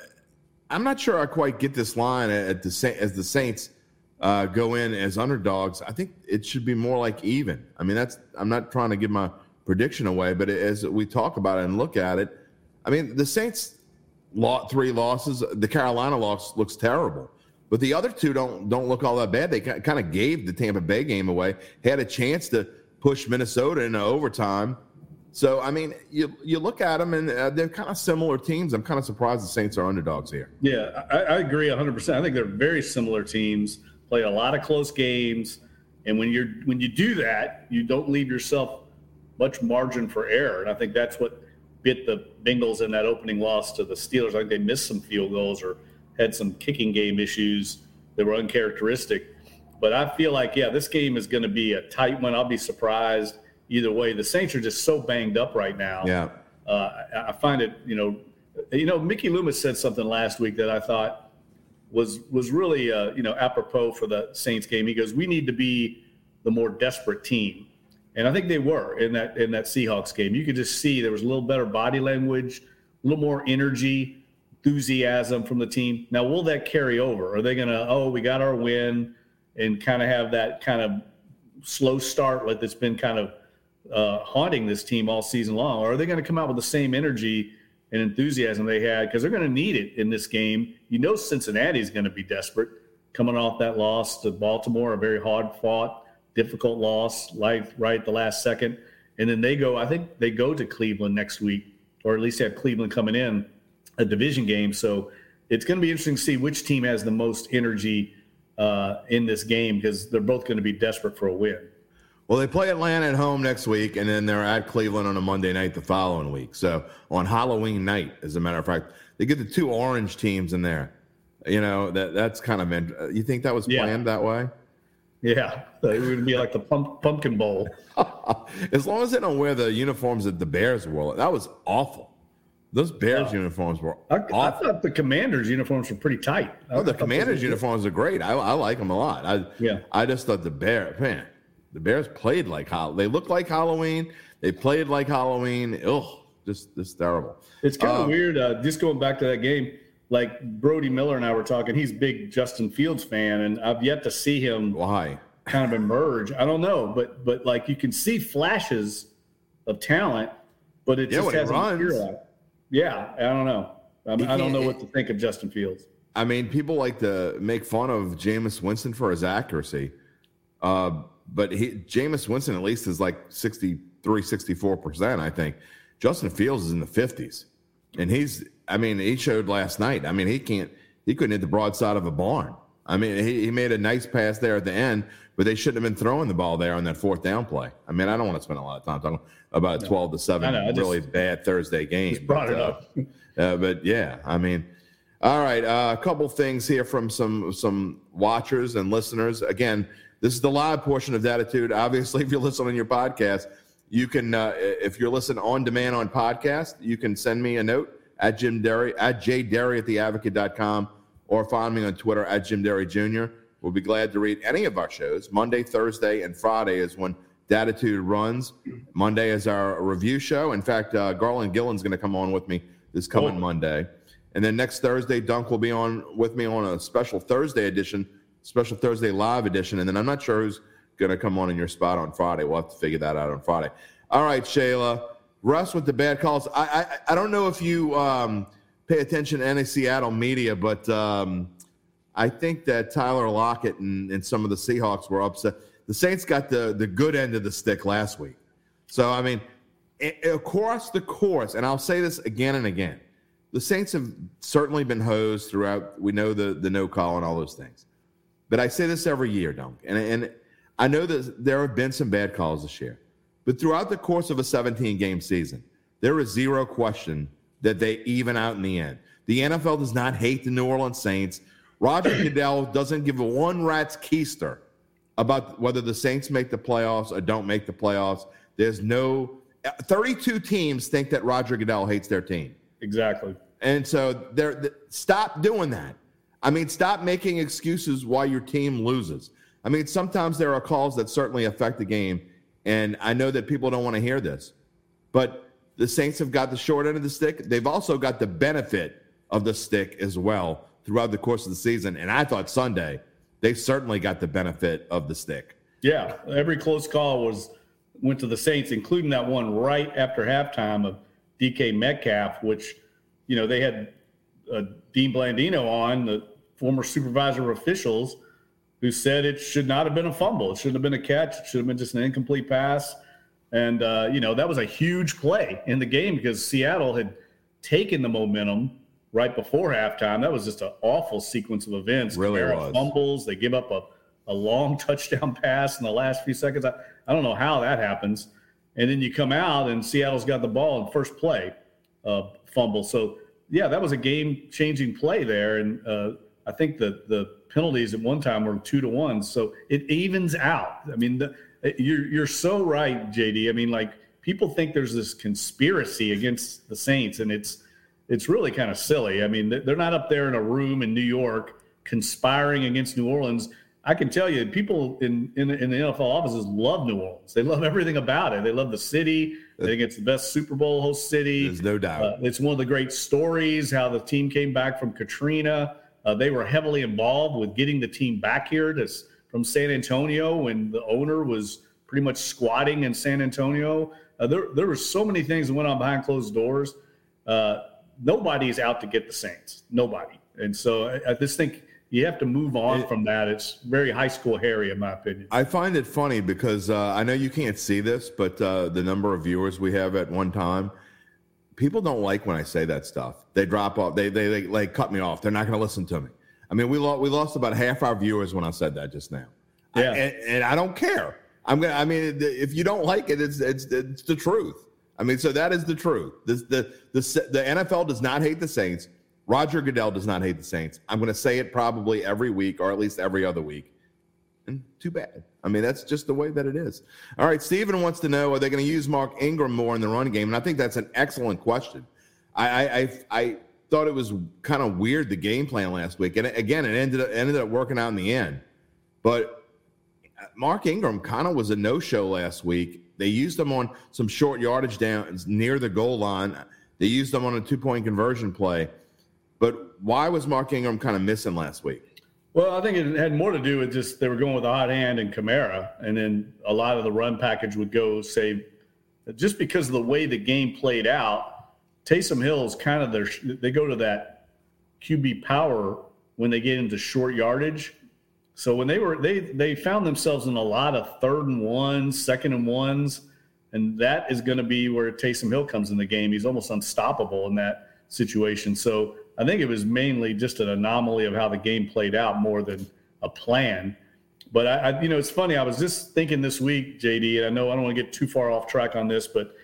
[SPEAKER 1] I'm not sure I quite get this line at the as the Saints uh, go in as underdogs. I think it should be more like even. I mean, that's I'm not trying to give my prediction away, but as we talk about it and look at it, I mean, the Saints lot three losses. The Carolina loss looks terrible, but the other two don't don't look all that bad. They kind of gave the Tampa Bay game away. Had a chance to push Minnesota into overtime so I mean, you you look at them and uh, they're kind of similar teams. I'm kind of surprised the Saints are underdogs here.
[SPEAKER 3] Yeah, I, I agree 100. percent I think they're very similar teams. Play a lot of close games, and when you're when you do that, you don't leave yourself much margin for error. And I think that's what bit the Bengals in that opening loss to the Steelers. I think they missed some field goals or had some kicking game issues that were uncharacteristic. But I feel like yeah, this game is going to be a tight one. I'll be surprised either way. The Saints are just so banged up right now.
[SPEAKER 1] Yeah.
[SPEAKER 3] Uh, I find it, you know, you know, Mickey Loomis said something last week that I thought was was really, uh, you know, apropos for the Saints game. He goes, "We need to be the more desperate team," and I think they were in that in that Seahawks game. You could just see there was a little better body language, a little more energy. Enthusiasm from the team. Now, will that carry over? Are they going to, oh, we got our win and kind of have that kind of slow start like that's been kind of uh, haunting this team all season long? Or are they going to come out with the same energy and enthusiasm they had? Because they're going to need it in this game. You know, Cincinnati is going to be desperate coming off that loss to Baltimore, a very hard fought, difficult loss, like right the last second. And then they go, I think they go to Cleveland next week, or at least have Cleveland coming in a division game. So it's going to be interesting to see which team has the most energy uh, in this game because they're both going to be desperate for a win.
[SPEAKER 1] Well, they play Atlanta at home next week, and then they're at Cleveland on a Monday night the following week. So on Halloween night, as a matter of fact, they get the two orange teams in there. You know that that's kind of you think that was planned yeah. that way?
[SPEAKER 3] Yeah, it would be like the pump, pumpkin bowl.
[SPEAKER 1] as long as they don't wear the uniforms that the Bears wore, that was awful. Those Bears uniforms were.
[SPEAKER 3] I, I, thought the Commanders uniforms were pretty tight.
[SPEAKER 1] Oh, the Commanders uniforms are great. I, I, like them a lot. I, yeah. I just thought the Bear man, the Bears played like Halloween. they looked like Halloween. They played like Halloween. Ugh, just just terrible.
[SPEAKER 3] It's kind of um, weird. Uh, just going back to that game, like Brody Miller and I were talking. He's a big Justin Fields fan, and I've yet to see him.
[SPEAKER 1] Why?
[SPEAKER 3] Kind of emerge. I don't know, but but like you can see flashes of talent, but it yeah, just hasn't materialized yeah, I don't know. I, mean, I don't know what to think of Justin Fields.
[SPEAKER 1] I mean, people like to make fun of Jameis Winston for his accuracy. Uh, but he, Jameis Winston at least is like 63, 64%, I think. Justin Fields is in the 50s. And he's, I mean, he showed last night. I mean, he can't, he couldn't hit the broadside of a barn. I mean, he, he made a nice pass there at the end, but they shouldn't have been throwing the ball there on that fourth down play. I mean, I don't want to spend a lot of time talking about no. 12 to 7 know, really just, bad Thursday game.
[SPEAKER 3] brought but, it up.
[SPEAKER 1] uh, but yeah, I mean, all right, uh, a couple things here from some some watchers and listeners. Again, this is the live portion of Dattitude. Obviously, if you're listening on your podcast, you can uh, if you're listening on demand on podcast, you can send me a note at Jim Derry at jderry at theadvocate.com or find me on Twitter at Jim Derry Jr. We'll be glad to read any of our shows. Monday, Thursday, and Friday is when Dattitude runs. Monday is our review show. In fact, uh, Garland Gillen's going to come on with me this coming Monday. And then next Thursday, Dunk will be on with me on a special Thursday edition, special Thursday live edition. And then I'm not sure who's going to come on in your spot on Friday. We'll have to figure that out on Friday. All right, Shayla. Russ with the bad calls. I I, I don't know if you um, pay attention to any Seattle media, but um, I think that Tyler Lockett and, and some of the Seahawks were upset. The Saints got the, the good end of the stick last week. So, I mean, across the course, and I'll say this again and again, the Saints have certainly been hosed throughout. We know the, the no call and all those things. But I say this every year, Dunk. And, and I know that there have been some bad calls this year. But throughout the course of a 17 game season, there is zero question that they even out in the end. The NFL does not hate the New Orleans Saints. Roger Goodell doesn't give a one rat's keister about whether the Saints make the playoffs or don't make the playoffs. There's no 32 teams think that Roger Goodell hates their team.
[SPEAKER 3] Exactly.
[SPEAKER 1] And so they're, stop doing that. I mean, stop making excuses why your team loses. I mean, sometimes there are calls that certainly affect the game, and I know that people don't want to hear this, but the Saints have got the short end of the stick. They've also got the benefit of the stick as well throughout the course of the season. And I thought Sunday, they certainly got the benefit of the stick.
[SPEAKER 3] Yeah, every close call was went to the Saints, including that one right after halftime of DK Metcalf, which you know they had uh, Dean Blandino on, the former supervisor of officials, who said it should not have been a fumble. It shouldn't have been a catch. It should have been just an incomplete pass. And uh, you know that was a huge play in the game because Seattle had taken the momentum right before halftime. That was just an awful sequence of events.
[SPEAKER 1] Really was.
[SPEAKER 3] fumbles. They give up a, a long touchdown pass in the last few seconds. I, I don't know how that happens. And then you come out and Seattle's got the ball in first play, uh, fumble. So yeah, that was a game changing play there. And uh, I think the the penalties at one time were two to one. So it evens out. I mean, the, you're you're so right, JD. I mean, like people think there's this conspiracy against the Saints, and it's it's really kind of silly. I mean, they're not up there in a room in New York conspiring against New Orleans. I can tell you, people in, in, in the NFL offices love New Orleans. They love everything about it. They love the city. They think it's the best Super Bowl host city.
[SPEAKER 1] There's no doubt. Uh,
[SPEAKER 3] it's one of the great stories how the team came back from Katrina. Uh, they were heavily involved with getting the team back here to, from San Antonio when the owner was pretty much squatting in San Antonio. Uh, there, there were so many things that went on behind closed doors. Uh, nobody is out to get the Saints. Nobody. And so I, I just think you have to move on it, from that. It's very high school Harry, in my opinion.
[SPEAKER 1] I find it funny because uh, I know you can't see this, but uh, the number of viewers we have at one time, people don't like when I say that stuff. They drop off. They they, they like cut me off. They're not going to listen to me. I mean, we lost we lost about half our viewers when I said that just now.
[SPEAKER 3] Yeah,
[SPEAKER 1] I, and, and, I don't care. I'm gonna. I mean, if you don't like it, it's it's it's the truth. I mean, so that is the truth. The the the, the NFL does not hate the Saints. Roger Goodell does not hate the Saints. I'm going to say it probably every week or at least every other week. And too bad. I mean, that's just the way that it is. All right, Steven wants to know are they going to use Mark Ingram more in the run game? And I think that's an excellent question. I, I, I thought it was kind of weird the game plan last week, and again, it ended up, ended up working out in the end. But uh, Mark Ingram kind of was a no-show last week. They used him on some short yardage downs near the goal line. They used him on a two-point conversion play. But why was Mark Ingram kind of missing last week?
[SPEAKER 3] Well, I think it had more to do with just they were going with a hot hand and Kamara, and then a lot of the run package would go say, just because of the way the game played out, Taysom Hill is kind of their they go to that QB power when they get into short yardage. So when they were they they found themselves in a lot of third and ones, second and ones, and that is going to be where Taysom Hill comes in the game. He's almost unstoppable in that situation. So I think it was mainly just an anomaly of how the game played out more than a plan. But I, I, you know, it's funny. I was just thinking this week, JD, and I know I don't want to get too far off track on this, but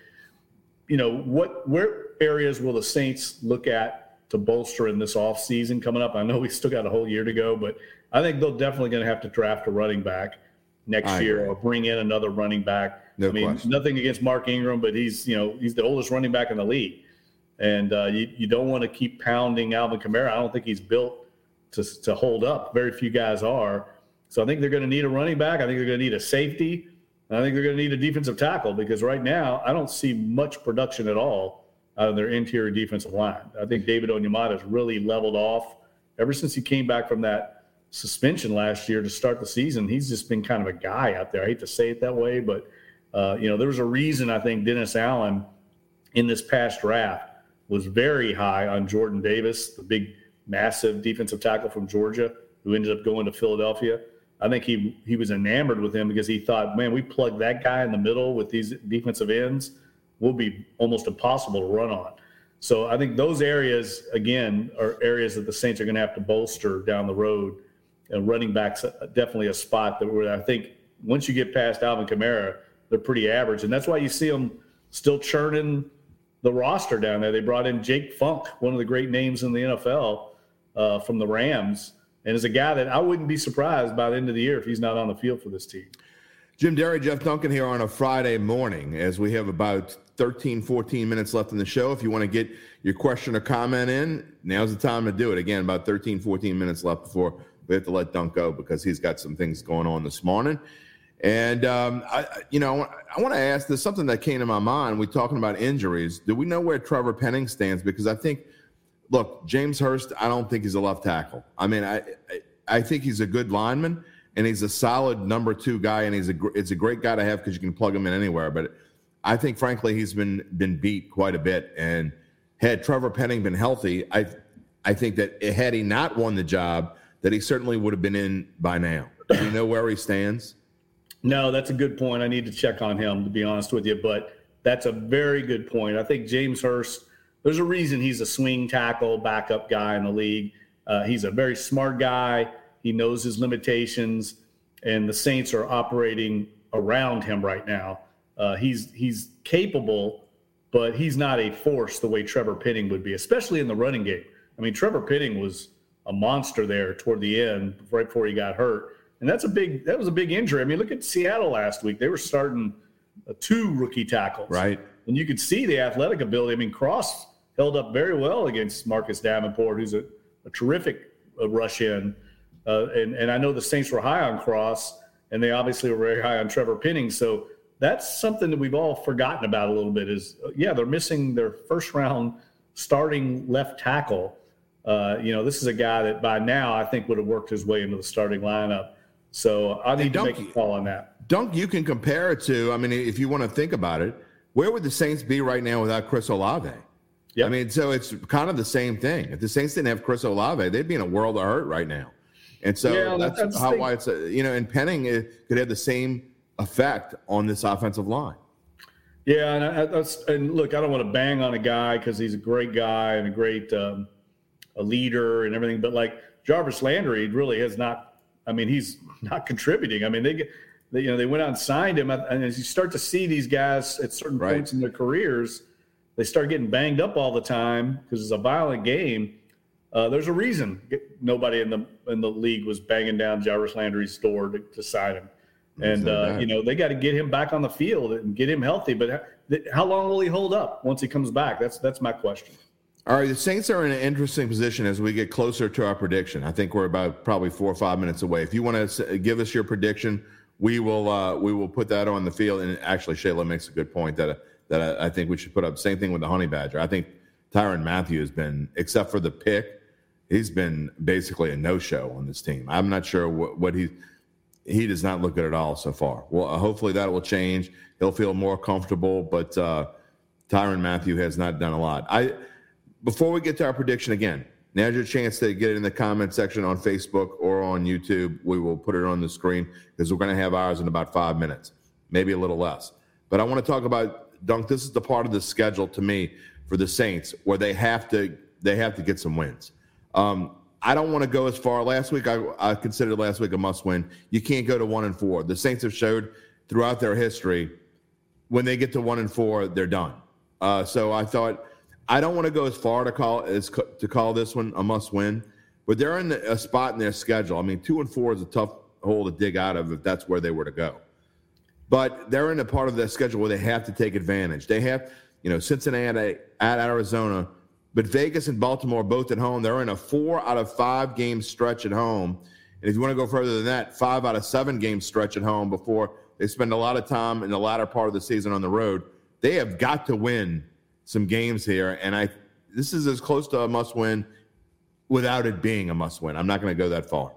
[SPEAKER 3] you know, what where areas will the Saints look at to bolster in this off season coming up? I know we still got a whole year to go, but I think they're definitely going to have to draft a running back next I year agree. or bring in another running back.
[SPEAKER 1] No
[SPEAKER 3] I mean,
[SPEAKER 1] question.
[SPEAKER 3] nothing against Mark Ingram, but he's you know he's the oldest running back in the league and uh, you, you don't want to keep pounding Alvin Kamara. I don't think he's built to, to hold up. Very few guys are. So I think they're going to need a running back. I think they're going to need a safety. I think they're going to need a defensive tackle because right now I don't see much production at all of their interior defensive line. I think David Onyemata has really leveled off ever since he came back from that suspension last year to start the season. He's just been kind of a guy out there. I hate to say it that way, but uh, you know there was a reason I think Dennis Allen in this past draft was very high on Jordan Davis, the big, massive defensive tackle from Georgia who ended up going to Philadelphia. I think he he was enamored with him because he thought, man, we plug that guy in the middle with these defensive ends, will be almost impossible to run on. So I think those areas again are areas that the Saints are going to have to bolster down the road. And running backs definitely a spot that where I think once you get past Alvin Kamara, they're pretty average, and that's why you see them still churning the roster down there. They brought in Jake Funk, one of the great names in the NFL uh, from the Rams, and is a guy that I wouldn't be surprised by the end of the year if he's not on the field for this team.
[SPEAKER 1] Jim Derry, Jeff Duncan here on a Friday morning as we have about 13, 14 minutes left in the show. If you want to get your question or comment in, now's the time to do it. Again, about 13, 14 minutes left before we have to let Dunk go because he's got some things going on this morning. And um, I, you know, I want to ask. There's something that came to my mind. We're talking about injuries. Do we know where Trevor Penning stands? Because I think, look, James Hurst. I don't think he's a left tackle. I mean, I, I think he's a good lineman and he's a solid number two guy, and he's a it's a great guy to have because you can plug him in anywhere. But I think, frankly, he's been been beat quite a bit. And had Trevor Penning been healthy, I I think that had he not won the job, that he certainly would have been in by now. Do you know where he stands?
[SPEAKER 3] No, that's a good point. I need to check on him to be honest with you, but that's a very good point. I think James Hurst. There's a reason he's a swing tackle backup guy in the league. Uh, he's a very smart guy. He knows his limitations, and the Saints are operating around him right now. Uh, he's he's capable, but he's not a force the way Trevor Penning would be, especially in the running game. I mean, Trevor Penning was a monster there toward the end, right before he got hurt and that's a big that was a big injury. I mean, look at Seattle last week; they were starting uh, two rookie tackles,
[SPEAKER 1] right?
[SPEAKER 3] And you could see the athletic ability. I mean, Cross held up very well against Marcus Davenport, who's a, a terrific uh, rush in. Uh, and, and I know the Saints were high on Cross, and they obviously were very high on Trevor Penning. So that's something that we've all forgotten about a little bit. Is uh, yeah, they're missing their first round starting left tackle. Uh, you know, this is a guy that by now I think would have worked his way into the starting lineup. So I need to make a call on that.
[SPEAKER 1] Dunk, you can compare it to. I mean, if you want to think about it, where would the Saints be right now without Chris Olave? Yep. I mean, so it's kind of the same thing. If the Saints didn't have Chris Olave, they'd be in a world of hurt right now. And so yeah, that's, that's how why it's a, you know, and Penning it could have the same effect on this offensive line.
[SPEAKER 3] Yeah, and I, that's and look, I don't want to bang on a guy because he's a great guy and a great um, a leader and everything, but like Jarvis Landry really has not. I mean, he's not contributing. I mean, they they, you know, they went out and signed him, and as you start to see these guys at certain right. points in their careers, they start getting banged up all the time because it's a violent game. Uh, there's a reason nobody in the in the league was banging down Jarvis Landry's door to, to sign him, and uh, you know they got to get him back on the field and get him healthy. But how long will he hold up once he comes back? That's that's my question.
[SPEAKER 1] All right, the Saints are in an interesting position as we get closer to our prediction. I think we're about probably four or five minutes away. If you want to give us your prediction, we will uh, we will put that on the field. And actually, Shayla makes a good point that that I, I, think we should put up. Same thing with the Honey Badger. I think Tyrann Mathieu has been, except for the pick, he's been basically a no-show on this team. I'm not sure what, what he he does not look good at all so far. Well, uh, hopefully that will change. He'll feel more comfortable, but uh, Tyrann Mathieu has not done a lot. I before we get to our prediction again, now's your chance to get it in the comment section on Facebook or on YouTube. We will put it on the screen because we're going to have ours in about five minutes, maybe a little less. But I want to talk about Dunk, this is the part of the schedule to me for the Saints where they have to they have to get some wins. Um, I don't want to go as far. Last week, I, I considered last week a must win. You can't go to one and four. The Saints have showed throughout their history when they get to one and four, they're done. Uh, so I thought I don't want to go as far to call as to call this one a must win, but they're in a spot in their schedule. I mean, two and four is a tough hole to dig out of if that's where they were to go but they're in a part of their schedule where they have to take advantage. They have, you know, Cincinnati at Arizona, but Vegas and Baltimore both at home. They're in a four out of five game stretch at home. And if you want to go further than that, five out of seven game stretch at home before they spend a lot of time in the latter part of the season on the road. They have got to win some games here. And I this is as close to a must win without it being a must win. I'm not going to go that far.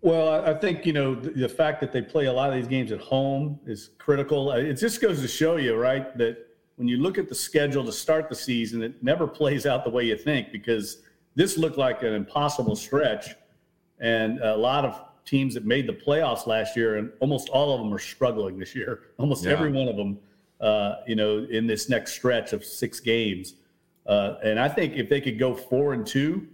[SPEAKER 3] Well, I think you know the, fact that they play a lot of these games at home is critical. It just goes to show you, right, that when you look at the schedule to start the season, it never plays out the way you think because this looked like an impossible stretch, and a lot of teams that made the playoffs last year, and almost all of them are struggling this year. Almost yeah. every one of them, uh, you know, in this next stretch of six games. Uh, and I think if they could go four and two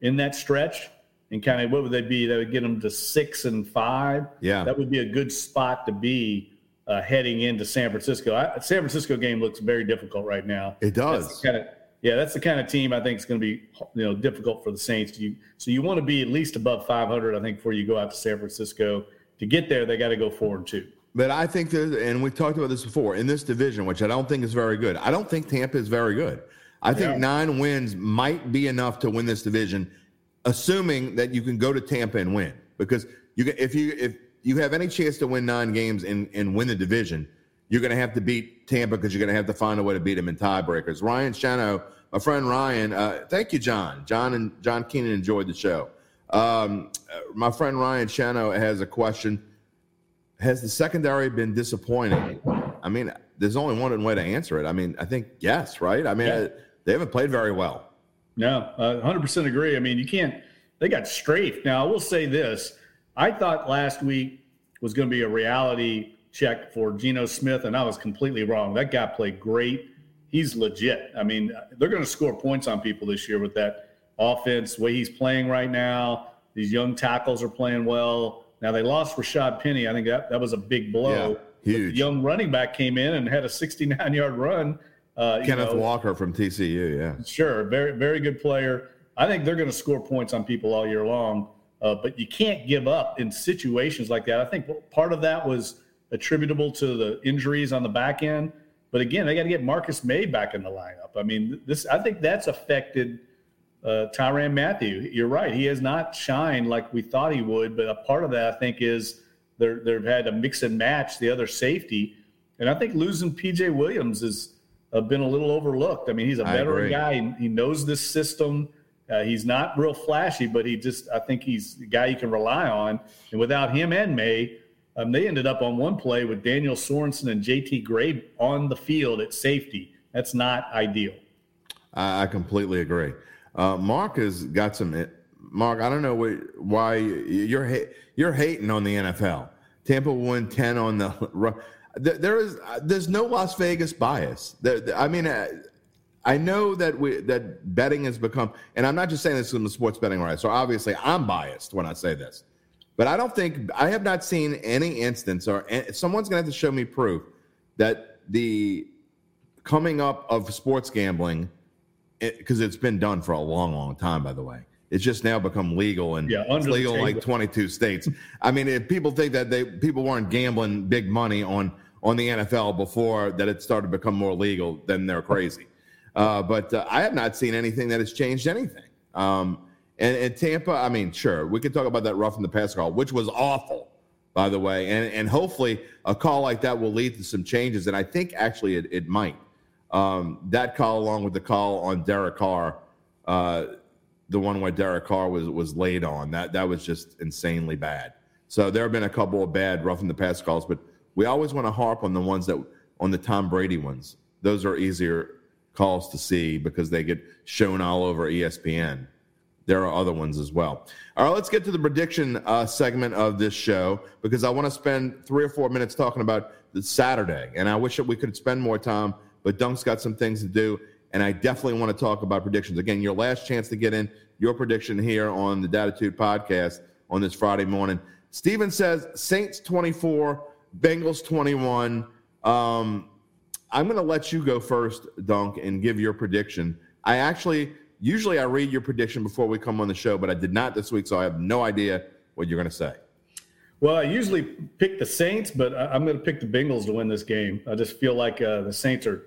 [SPEAKER 3] in that stretch and kind of what would they be? That would get them to six and five.
[SPEAKER 1] Yeah,
[SPEAKER 3] that would be a good spot to be uh, heading into San Francisco. I, San Francisco game looks very difficult right now.
[SPEAKER 1] It does.
[SPEAKER 3] Kind of, yeah, that's the kind of team I think is going to be you know difficult for the Saints. You so you want to be at least above 500, I think, before you go out to San Francisco. To get there, they got to go four and two.
[SPEAKER 1] But I think that, and we've talked about this before in this division, which I don't think is very good. I don't think Tampa is very good. I think yeah. nine wins might be enough to win this division assuming that you can go to Tampa and win. Because you can, if you if you have any chance to win nine games and, and win the division, you're going to have to beat Tampa because you're going to have to find a way to beat them in tiebreakers. Ryan Shano, my friend Ryan, uh, thank you, John. John and John Keenan enjoyed the show. Um, my friend Ryan Shano has a question. Has the secondary been disappointing? I mean, there's only one way to answer it. I mean, I think yes, right? I mean, yeah. I, they haven't played very well.
[SPEAKER 3] No, uh, 100% agree. I mean, you can't, they got straight. Now, I will say this I thought last week was going to be a reality check for Geno Smith, and I was completely wrong. That guy played great. He's legit. I mean, they're going to score points on people this year with that offense, way he's playing right now. These young tackles are playing well. Now, they lost Rashad Penny. I think that, that was a big blow.
[SPEAKER 1] Yeah, huge.
[SPEAKER 3] The young running back came in and had a 69 yard run
[SPEAKER 1] uh, Kenneth know, Walker from TCU, yeah.
[SPEAKER 3] Sure, very very good player. I think they're going to score points on people all year long, uh, but you can't give up in situations like that. I think part of that was attributable to the injuries on the back end, but again, they got to get Marcus Maye back in the lineup. I mean, this I think that's affected uh, Tyrann Mathieu. You're right; he has not shined like we thought he would. But a part of that, I think, is they're, they've had to mix and match the other safety, and I think losing PJ Williams has uh, been a little overlooked. I mean, he's a veteran guy; he, he, knows this system. Uh, he's not real flashy, but he just I think he's a guy you can rely on. And without him and Maye, um, they ended up on one play with Daniel Sorensen and JT Gray on the field at safety. That's not ideal.
[SPEAKER 1] I, I completely agree. Uh, Mark has got some. Mark, I don't know why you're you're hating on the NFL. Tampa won ten on the. There is there's no Las Vegas bias. I mean, uh, I know that we that betting has become, and I'm not just saying this in the sports betting right. So obviously, I'm biased when I say this, but I don't think I have not seen any instance or someone's going to have to show me proof that the coming up of sports gambling because it, has been done for a long, long time. By the way, it's just now become legal and yeah, it's legal in like 22 states. I mean, if people think that they people weren't gambling big money on on the NFL before that it started to become more legal, then they're crazy. Uh, but uh, I have not seen anything that has changed anything. Um, and, and, Tampa, I mean, sure, we could talk about that rough in the pass call, which was awful, by the way. And, and hopefully a call like that will lead to some changes. And I think actually it, it might. Um, that call, along with the call on Derek Carr, uh, the one where Derek Carr was was laid on, that that was just insanely bad. So there have been a couple of bad rough in the pass calls, but we always want to harp on the ones that on the Tom Brady ones. Those are easier calls to see because they get shown all over ESPN. There are other ones as well. All right, let's get to the prediction uh, segment of this show because I want to spend three or four minutes talking about the Saturday, and I wish that we could spend more time but Dunk's got some things to do. And I definitely want to talk about predictions. Again, your last chance to get in your prediction here on the Dattitude podcast on this Friday morning. Steven says Saints 24, Bengals 21. Um, I'm going to let you go first, Dunk, and give your prediction. I actually, usually I read your prediction before we come on the show, but I did not this week, so I have no idea what you're going to say.
[SPEAKER 3] Well, I usually pick the Saints, but I'm going to pick the Bengals to win this game. I just feel like uh, the Saints are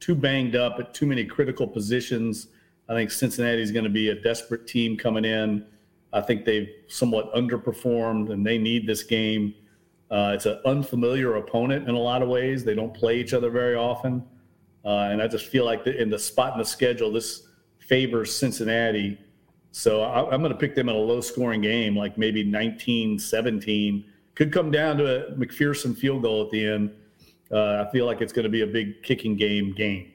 [SPEAKER 3] too banged up at too many critical positions. I think Cincinnati is going to be a desperate team coming in. I think they've somewhat underperformed and they need this game. Uh, it's an unfamiliar opponent in a lot of ways. They don't play each other very often. Uh, and I just feel like the, in the spot in the schedule, this favors Cincinnati. So I, am going to pick them in a low scoring game, like maybe 19 17. Could come down to a McPherson field goal at the end uh, I feel like it's going to be a big kicking game game.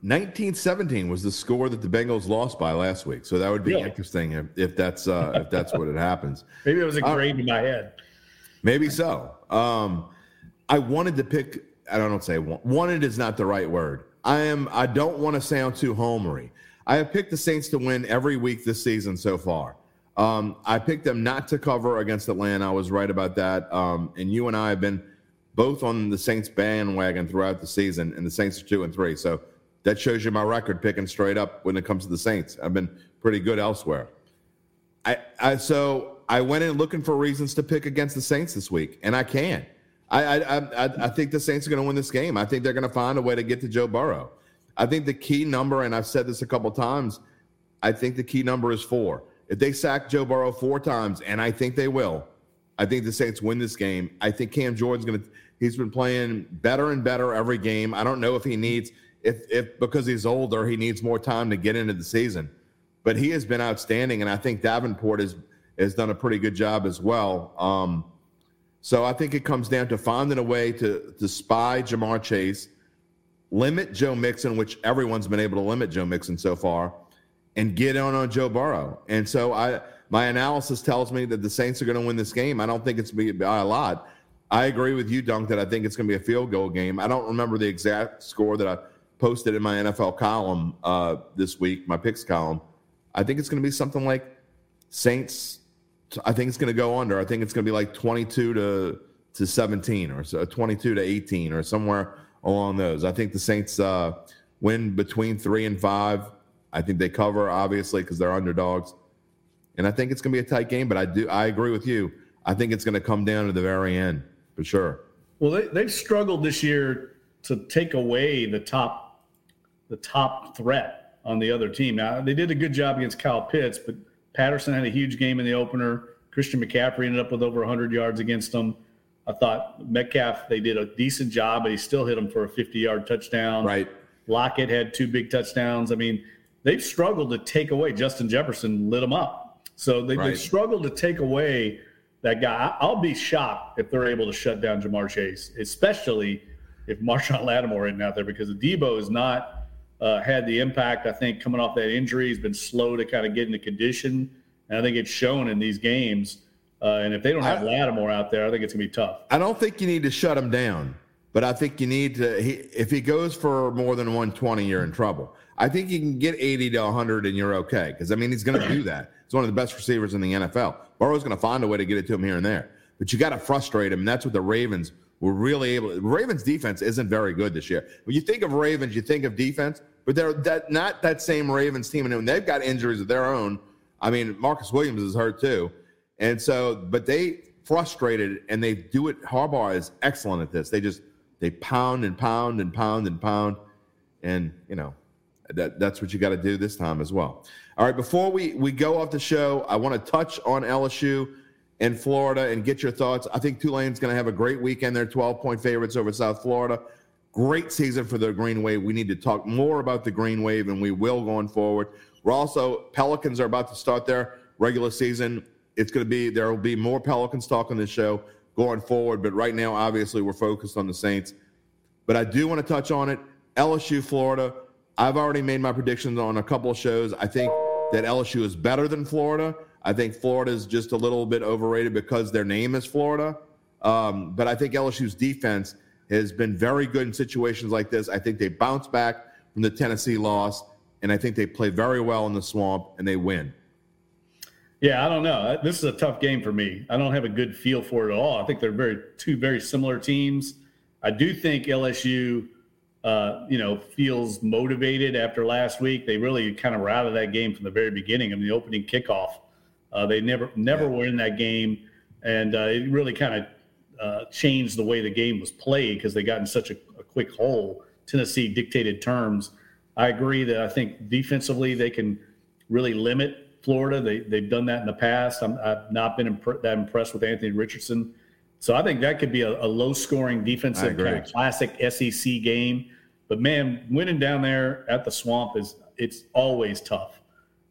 [SPEAKER 1] 1917 was the score that the Bengals lost by last week, so that would be really? interesting if, if that's uh, if that's what it happens.
[SPEAKER 3] Maybe it was a uh, in my head.
[SPEAKER 1] Maybe so. Um, I wanted to pick. I don't say wanted is not the right word. I am. I don't want to sound too homery. I have picked the Saints to win every week this season so far. Um, I picked them not to cover against Atlanta. I was right about that. Um, and you and I have been both on the Saints bandwagon throughout the season, and the Saints are two and three. So that shows you my record picking straight up when it comes to the Saints. I've been pretty good elsewhere. I, I so I went in looking for reasons to pick against the Saints this week, and I can. I I I, I think the Saints are going to win this game. I think they're going to find a way to get to Joe Burrow. I think the key number, and I've said this a couple times, I think the key number is four. If they sack Joe Burrow four times, and I think they will, I think the Saints win this game. I think Cam Jordan's going to He's been playing better and better every game. I don't know if he needs if if because he's older, he needs more time to get into the season. But he has been outstanding, and I think Davenport has has done a pretty good job as well. Um, so I think it comes down to finding a way to to spy Ja'Marr Chase, limit Joe Mixon, which everyone's been able to limit Joe Mixon so far, and get on on Joe Burrow. And so I my analysis tells me that the Saints are going to win this game. I don't think it's be by a lot. I agree with you, Dunk, that I think it's going to be a field goal game. I don't remember the exact score that I posted in my NFL column uh, this week, my picks column. I think it's going to be something like Saints. I think it's going to go under. I think it's going to be like 22 to to 17 or so, 22 to 18 or somewhere along those. I think the Saints uh, win between three and five. I think they cover obviously because they're underdogs, and I think it's going to be a tight game. But I do I agree with you. I think it's going to come down to the very end for sure.
[SPEAKER 3] Well, they, they've struggled this year to take away the top the top threat on the other team. Now they did a good job against Kyle Pitts, but Patterson had a huge game in the opener. Christian McCaffrey ended up with over 100 yards against them. I thought Metcalf they did a decent job, but he still hit him for a 50-yard touchdown.
[SPEAKER 1] Right.
[SPEAKER 3] Lockett had two big touchdowns. I mean, they've struggled to take away. Justin Jefferson lit them up, so they, right. they've struggled to take away that guy. I'll be shocked if they're able to shut down Ja'Marr Chase, especially if Marshon Lattimore isn't out there because Deebo is not uh, had the impact. I think coming off that injury, he's been slow to kind of get into condition, and I think it's shown in these games. Uh, and if they don't have I, Lattimore out there, I think it's gonna be tough.
[SPEAKER 1] I don't think you need to shut him down, but I think you need to. He, if he goes for more than 120, you're in trouble. I think you can get 80 to 100 and you're okay because I mean he's going to do that. He's one of the best receivers in the NFL. Burrow's going to find a way to get it to him here and there, but you got to frustrate him, and that's what the Ravens were really able. Ravens defense isn't very good this year. When you think of Ravens, you think of defense, but they're that not that same Ravens team, and they've got injuries of their own. I mean, Marcus Williams is hurt too. And so, but they frustrated and they do it. Harbaugh is excellent at this. They just they pound and pound and pound and pound, and you know that that's what you got to do this time as well. All right, before we we go off the show, I want to touch on LSU and Florida and get your thoughts. I think Tulane's going to have a great weekend. They're 12 point favorites over South Florida. Great season for the Green Wave. We need to talk more about the Green Wave, and we will going forward. We're also Pelicans are about to start their regular season it's going to be there will be more Pelicans talk on this show going forward. But right now, obviously, we're focused on the Saints. But I do want to touch on it. LSU, Florida. I've already made my predictions on a couple of shows. I think that LSU is better than Florida. I think Florida is just a little bit overrated because their name is Florida. Um, but I think LSU's defense has been very good in situations like this. I think they bounce back from the Tennessee loss, and I think they play very well in the swamp and they win.
[SPEAKER 3] Yeah, I don't know. This is a tough game for me. I don't have a good feel for it at all. I think they're very two very similar teams. I do think LSU, uh, you know, feels motivated after last week. They really kind of were out of that game from the very beginning. I mean, the opening kickoff, uh, they never never yeah. were in that game, and uh, it really kind of uh, changed the way the game was played because they got in such a, a quick hole. Tennessee dictated terms. I agree that I think defensively they can really limit Florida. They they've done that in the past. i have not been imp- that impressed with Anthony Richardson. So I think that could be a, a low scoring defensive kind of classic SEC game. But man, winning down there at the swamp is it's always tough.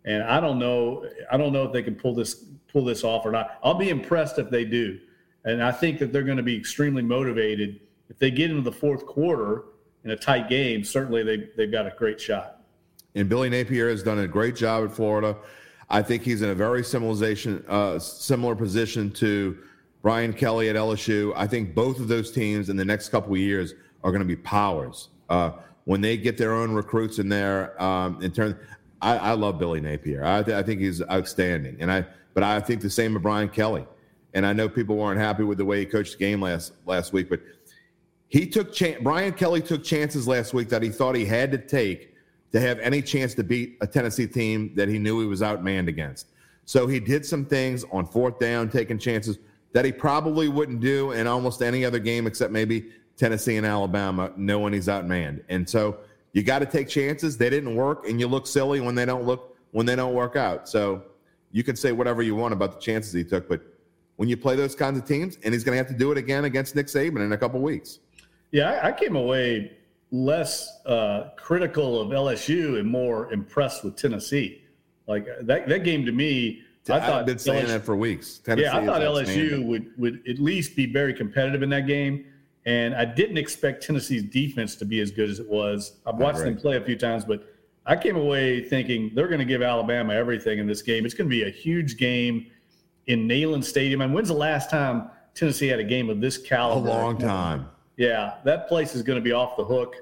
[SPEAKER 3] And I don't know I don't know if they can pull this pull this off or not. I'll be impressed if they do. And I think that they're going to be extremely motivated if they get into the fourth quarter in a tight game. Certainly, they they've got a great shot.
[SPEAKER 1] And Billy Napier has done a great job at Florida. I think he's in a very similar, uh, similar position to Brian Kelly at LSU. I think both of those teams in the next couple of years are going to be powers. Uh, when they get their own recruits in there, um, in terms, I, I, love Billy Napier. I, th- I, think he's outstanding, and I. But I think the same of Brian Kelly. And I know people weren't happy with the way he coached the game last last week, but he took Brian Kelly took chances last week that he thought he had to take to have any chance to beat a Tennessee team that he knew he was outmanned against. So he did some things on fourth down, taking chances that he probably wouldn't do in almost any other game except maybe Tennessee and Alabama, knowing he's outmanned. And so you got to take chances. They didn't work, and you look silly when they don't look when they don't work out. So you can say whatever you want about the chances he took, but when you play those kinds of teams, and he's going to have to do it again against Nick Saban in a couple weeks.
[SPEAKER 3] Yeah, I came away less uh, critical of LSU and more impressed with Tennessee. Like that, that game to me, I
[SPEAKER 1] I've
[SPEAKER 3] thought
[SPEAKER 1] been saying LSU, that for weeks.
[SPEAKER 3] Tennessee yeah, I thought LSU would would at least be very competitive in that game, and I didn't expect Tennessee's defense to be as good as it was. I've watched them play a few times, but I came away thinking they're going to give Alabama everything in this game. It's going to be a huge game in Neyland Stadium. And when's the last time Tennessee had a game of this caliber?
[SPEAKER 1] A long time.
[SPEAKER 3] Yeah, that place is going to be off the hook.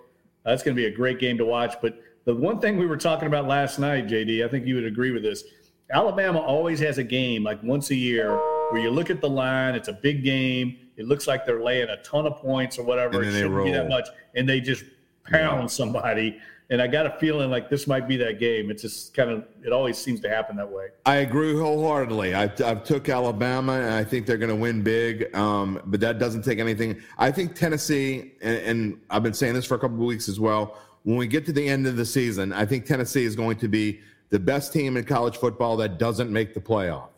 [SPEAKER 3] That's going to be a great game to watch. But the one thing we were talking about last night, JD, I think you would agree with this. Alabama always has a game like once a year where you look at the line, it's a big game. It looks like they're laying a ton of points or whatever. It shouldn't be that much. And they just pound yeah. somebody. And I got a feeling like this might be that game. It's just kind of, it always seems to happen that way.
[SPEAKER 1] I agree wholeheartedly. I, I took Alabama, and I think they're going to win big. Um, but that doesn't take anything. I think Tennessee, and, and, I've been saying this for a couple of weeks as well, when we get to the end of the season, I think Tennessee is going to be the best team in college football that doesn't make the playoff.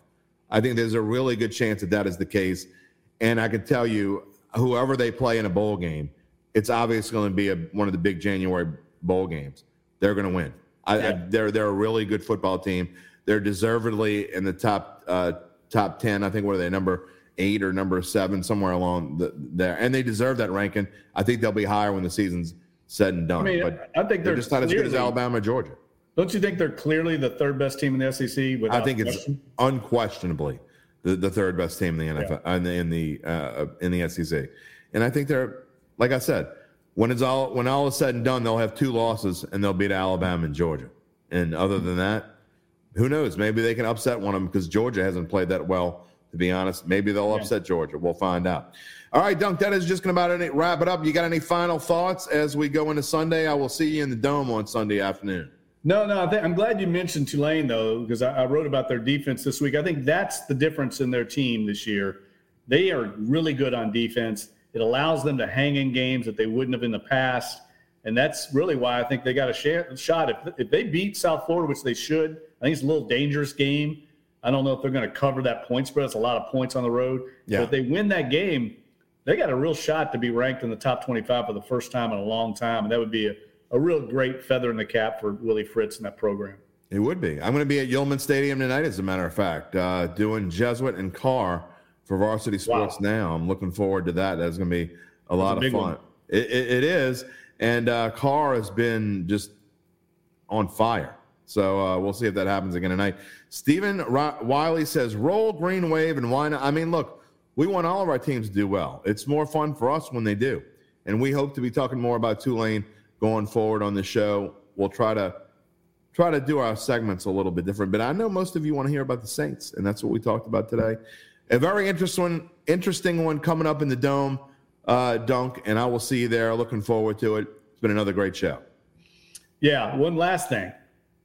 [SPEAKER 1] I think there's a really good chance that that is the case. And I can tell you, whoever they play in a bowl game, it's obviously going to be a, one of the big January bowl games. They're going to win. I, I, they're they're a really good football team. They're deservedly in the top uh, top ten. I think what are they number eight or number seven somewhere along the, there, and they deserve that ranking. I think they'll be higher when the season's said and done. I mean, but I think they're, they're just not as good as Alabama, Georgia.
[SPEAKER 3] Don't you think they're clearly the third best team in the SEC?
[SPEAKER 1] I think it's question? unquestionably the, the third best team in the NFL yeah. in the in the, uh, in the SEC, and I think they're like I said, when it's all when all is said and done, they'll have two losses and they'll beat Alabama and Georgia. And other than that, who knows? Maybe they can upset one of them because Georgia hasn't played that well. To be honest, maybe they'll yeah. upset Georgia. We'll find out. All right, Dunk. That is just going to about wrap it up. You got any final thoughts as we go into Sunday? I will see you in the dome on Sunday afternoon.
[SPEAKER 3] No, no. I am glad you mentioned Tulane though, because I, I, wrote about their defense this week. I think that's the difference in their team this year. They are really good on defense. It allows them to hang in games that they wouldn't have in the past, and that's really why I think they got a shot. If if they beat South Florida, which they should, I think it's a little dangerous game. I don't know if they're going to cover that point spread. It's a lot of points on the road. Yeah. But if they win that game, they got a real shot to be ranked in the top 25 for the first time in a long time, and that would be a a real great feather in the cap for Willie Fritz and that program.
[SPEAKER 1] It would be. I'm going to be at Yulman Stadium tonight, as a matter of fact, uh, doing Jesuit and Karr for Varsity Sports wow. Now. I'm looking forward to that. That's going to be a lot a of fun. It, it, it is. And uh, Karr has been just on fire. So uh, we'll see if that happens again tonight. Stephen Wiley says, roll green wave and why not? I mean, look, we want all of our teams to do well. It's more fun for us when they do. And we hope to be talking more about Tulane going forward on the show. We'll try to try to do our segments a little bit different. But I know most of you want to hear about the Saints, and that's what we talked about today. A very interesting one, interesting one coming up in the dome, uh, Dunk, and I will see you there. Looking forward to it. It's been another great show.
[SPEAKER 3] Yeah. One last thing.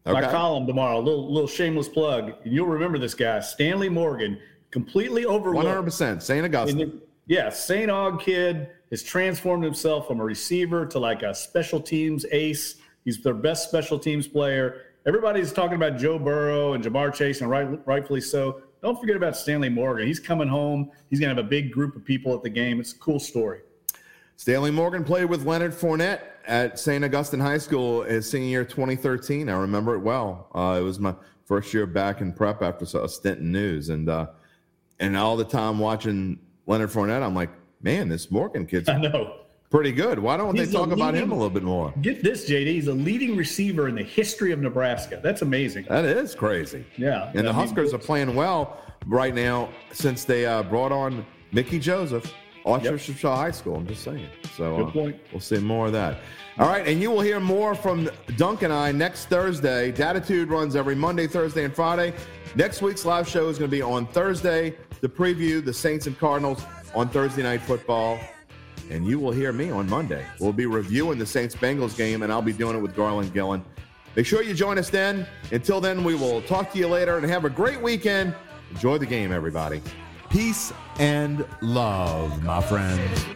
[SPEAKER 3] Okay. My column tomorrow, a little little shameless plug. You'll remember this guy, Stanley Morgan, completely overlooked. One
[SPEAKER 1] hundred percent, Saint Augustine.
[SPEAKER 3] Yeah, St. Aug kid has transformed himself from a receiver to like a special teams ace. He's their best special teams player. Everybody's talking about Joe Burrow and Ja'Marr Chase, and right, rightfully so. Don't forget about Stanley Morgan. He's coming home. He's going to have a big group of people at the game. It's a cool story.
[SPEAKER 1] Stanley Morgan played with Leonard Fournette at St. Augustine High School his senior year 2013. I remember it well. Uh, it was my first year back in prep after a stint in news. And, uh, and all the time watching Leonard Fournette, I'm like, man, this Morgan kid's I know. Pretty good. Why don't he's they talk leading, about him a little bit more?
[SPEAKER 3] Get this, JD. He's a leading receiver in the history of Nebraska. That's amazing.
[SPEAKER 1] That is crazy.
[SPEAKER 3] Yeah.
[SPEAKER 1] And the Huskers are playing well right now since they uh, brought on Mickey Joseph, Archbishop yep. Shaw High School. I'm just saying. So
[SPEAKER 3] Good point.
[SPEAKER 1] we'll see more of that. All right, and you will hear more from Dunk and I next Thursday. Dattitude runs every Monday, Thursday, and Friday. Next week's live show is going to be on Thursday to preview the Saints and Cardinals on Thursday Night Football. And you will hear me on Monday. We'll be reviewing the Saints Bengals game, and I'll be doing it with Garland Gillen. Make sure you join us then. Until then, we will talk to you later and have a great weekend. Enjoy the game, everybody.
[SPEAKER 4] Peace and love, my friends.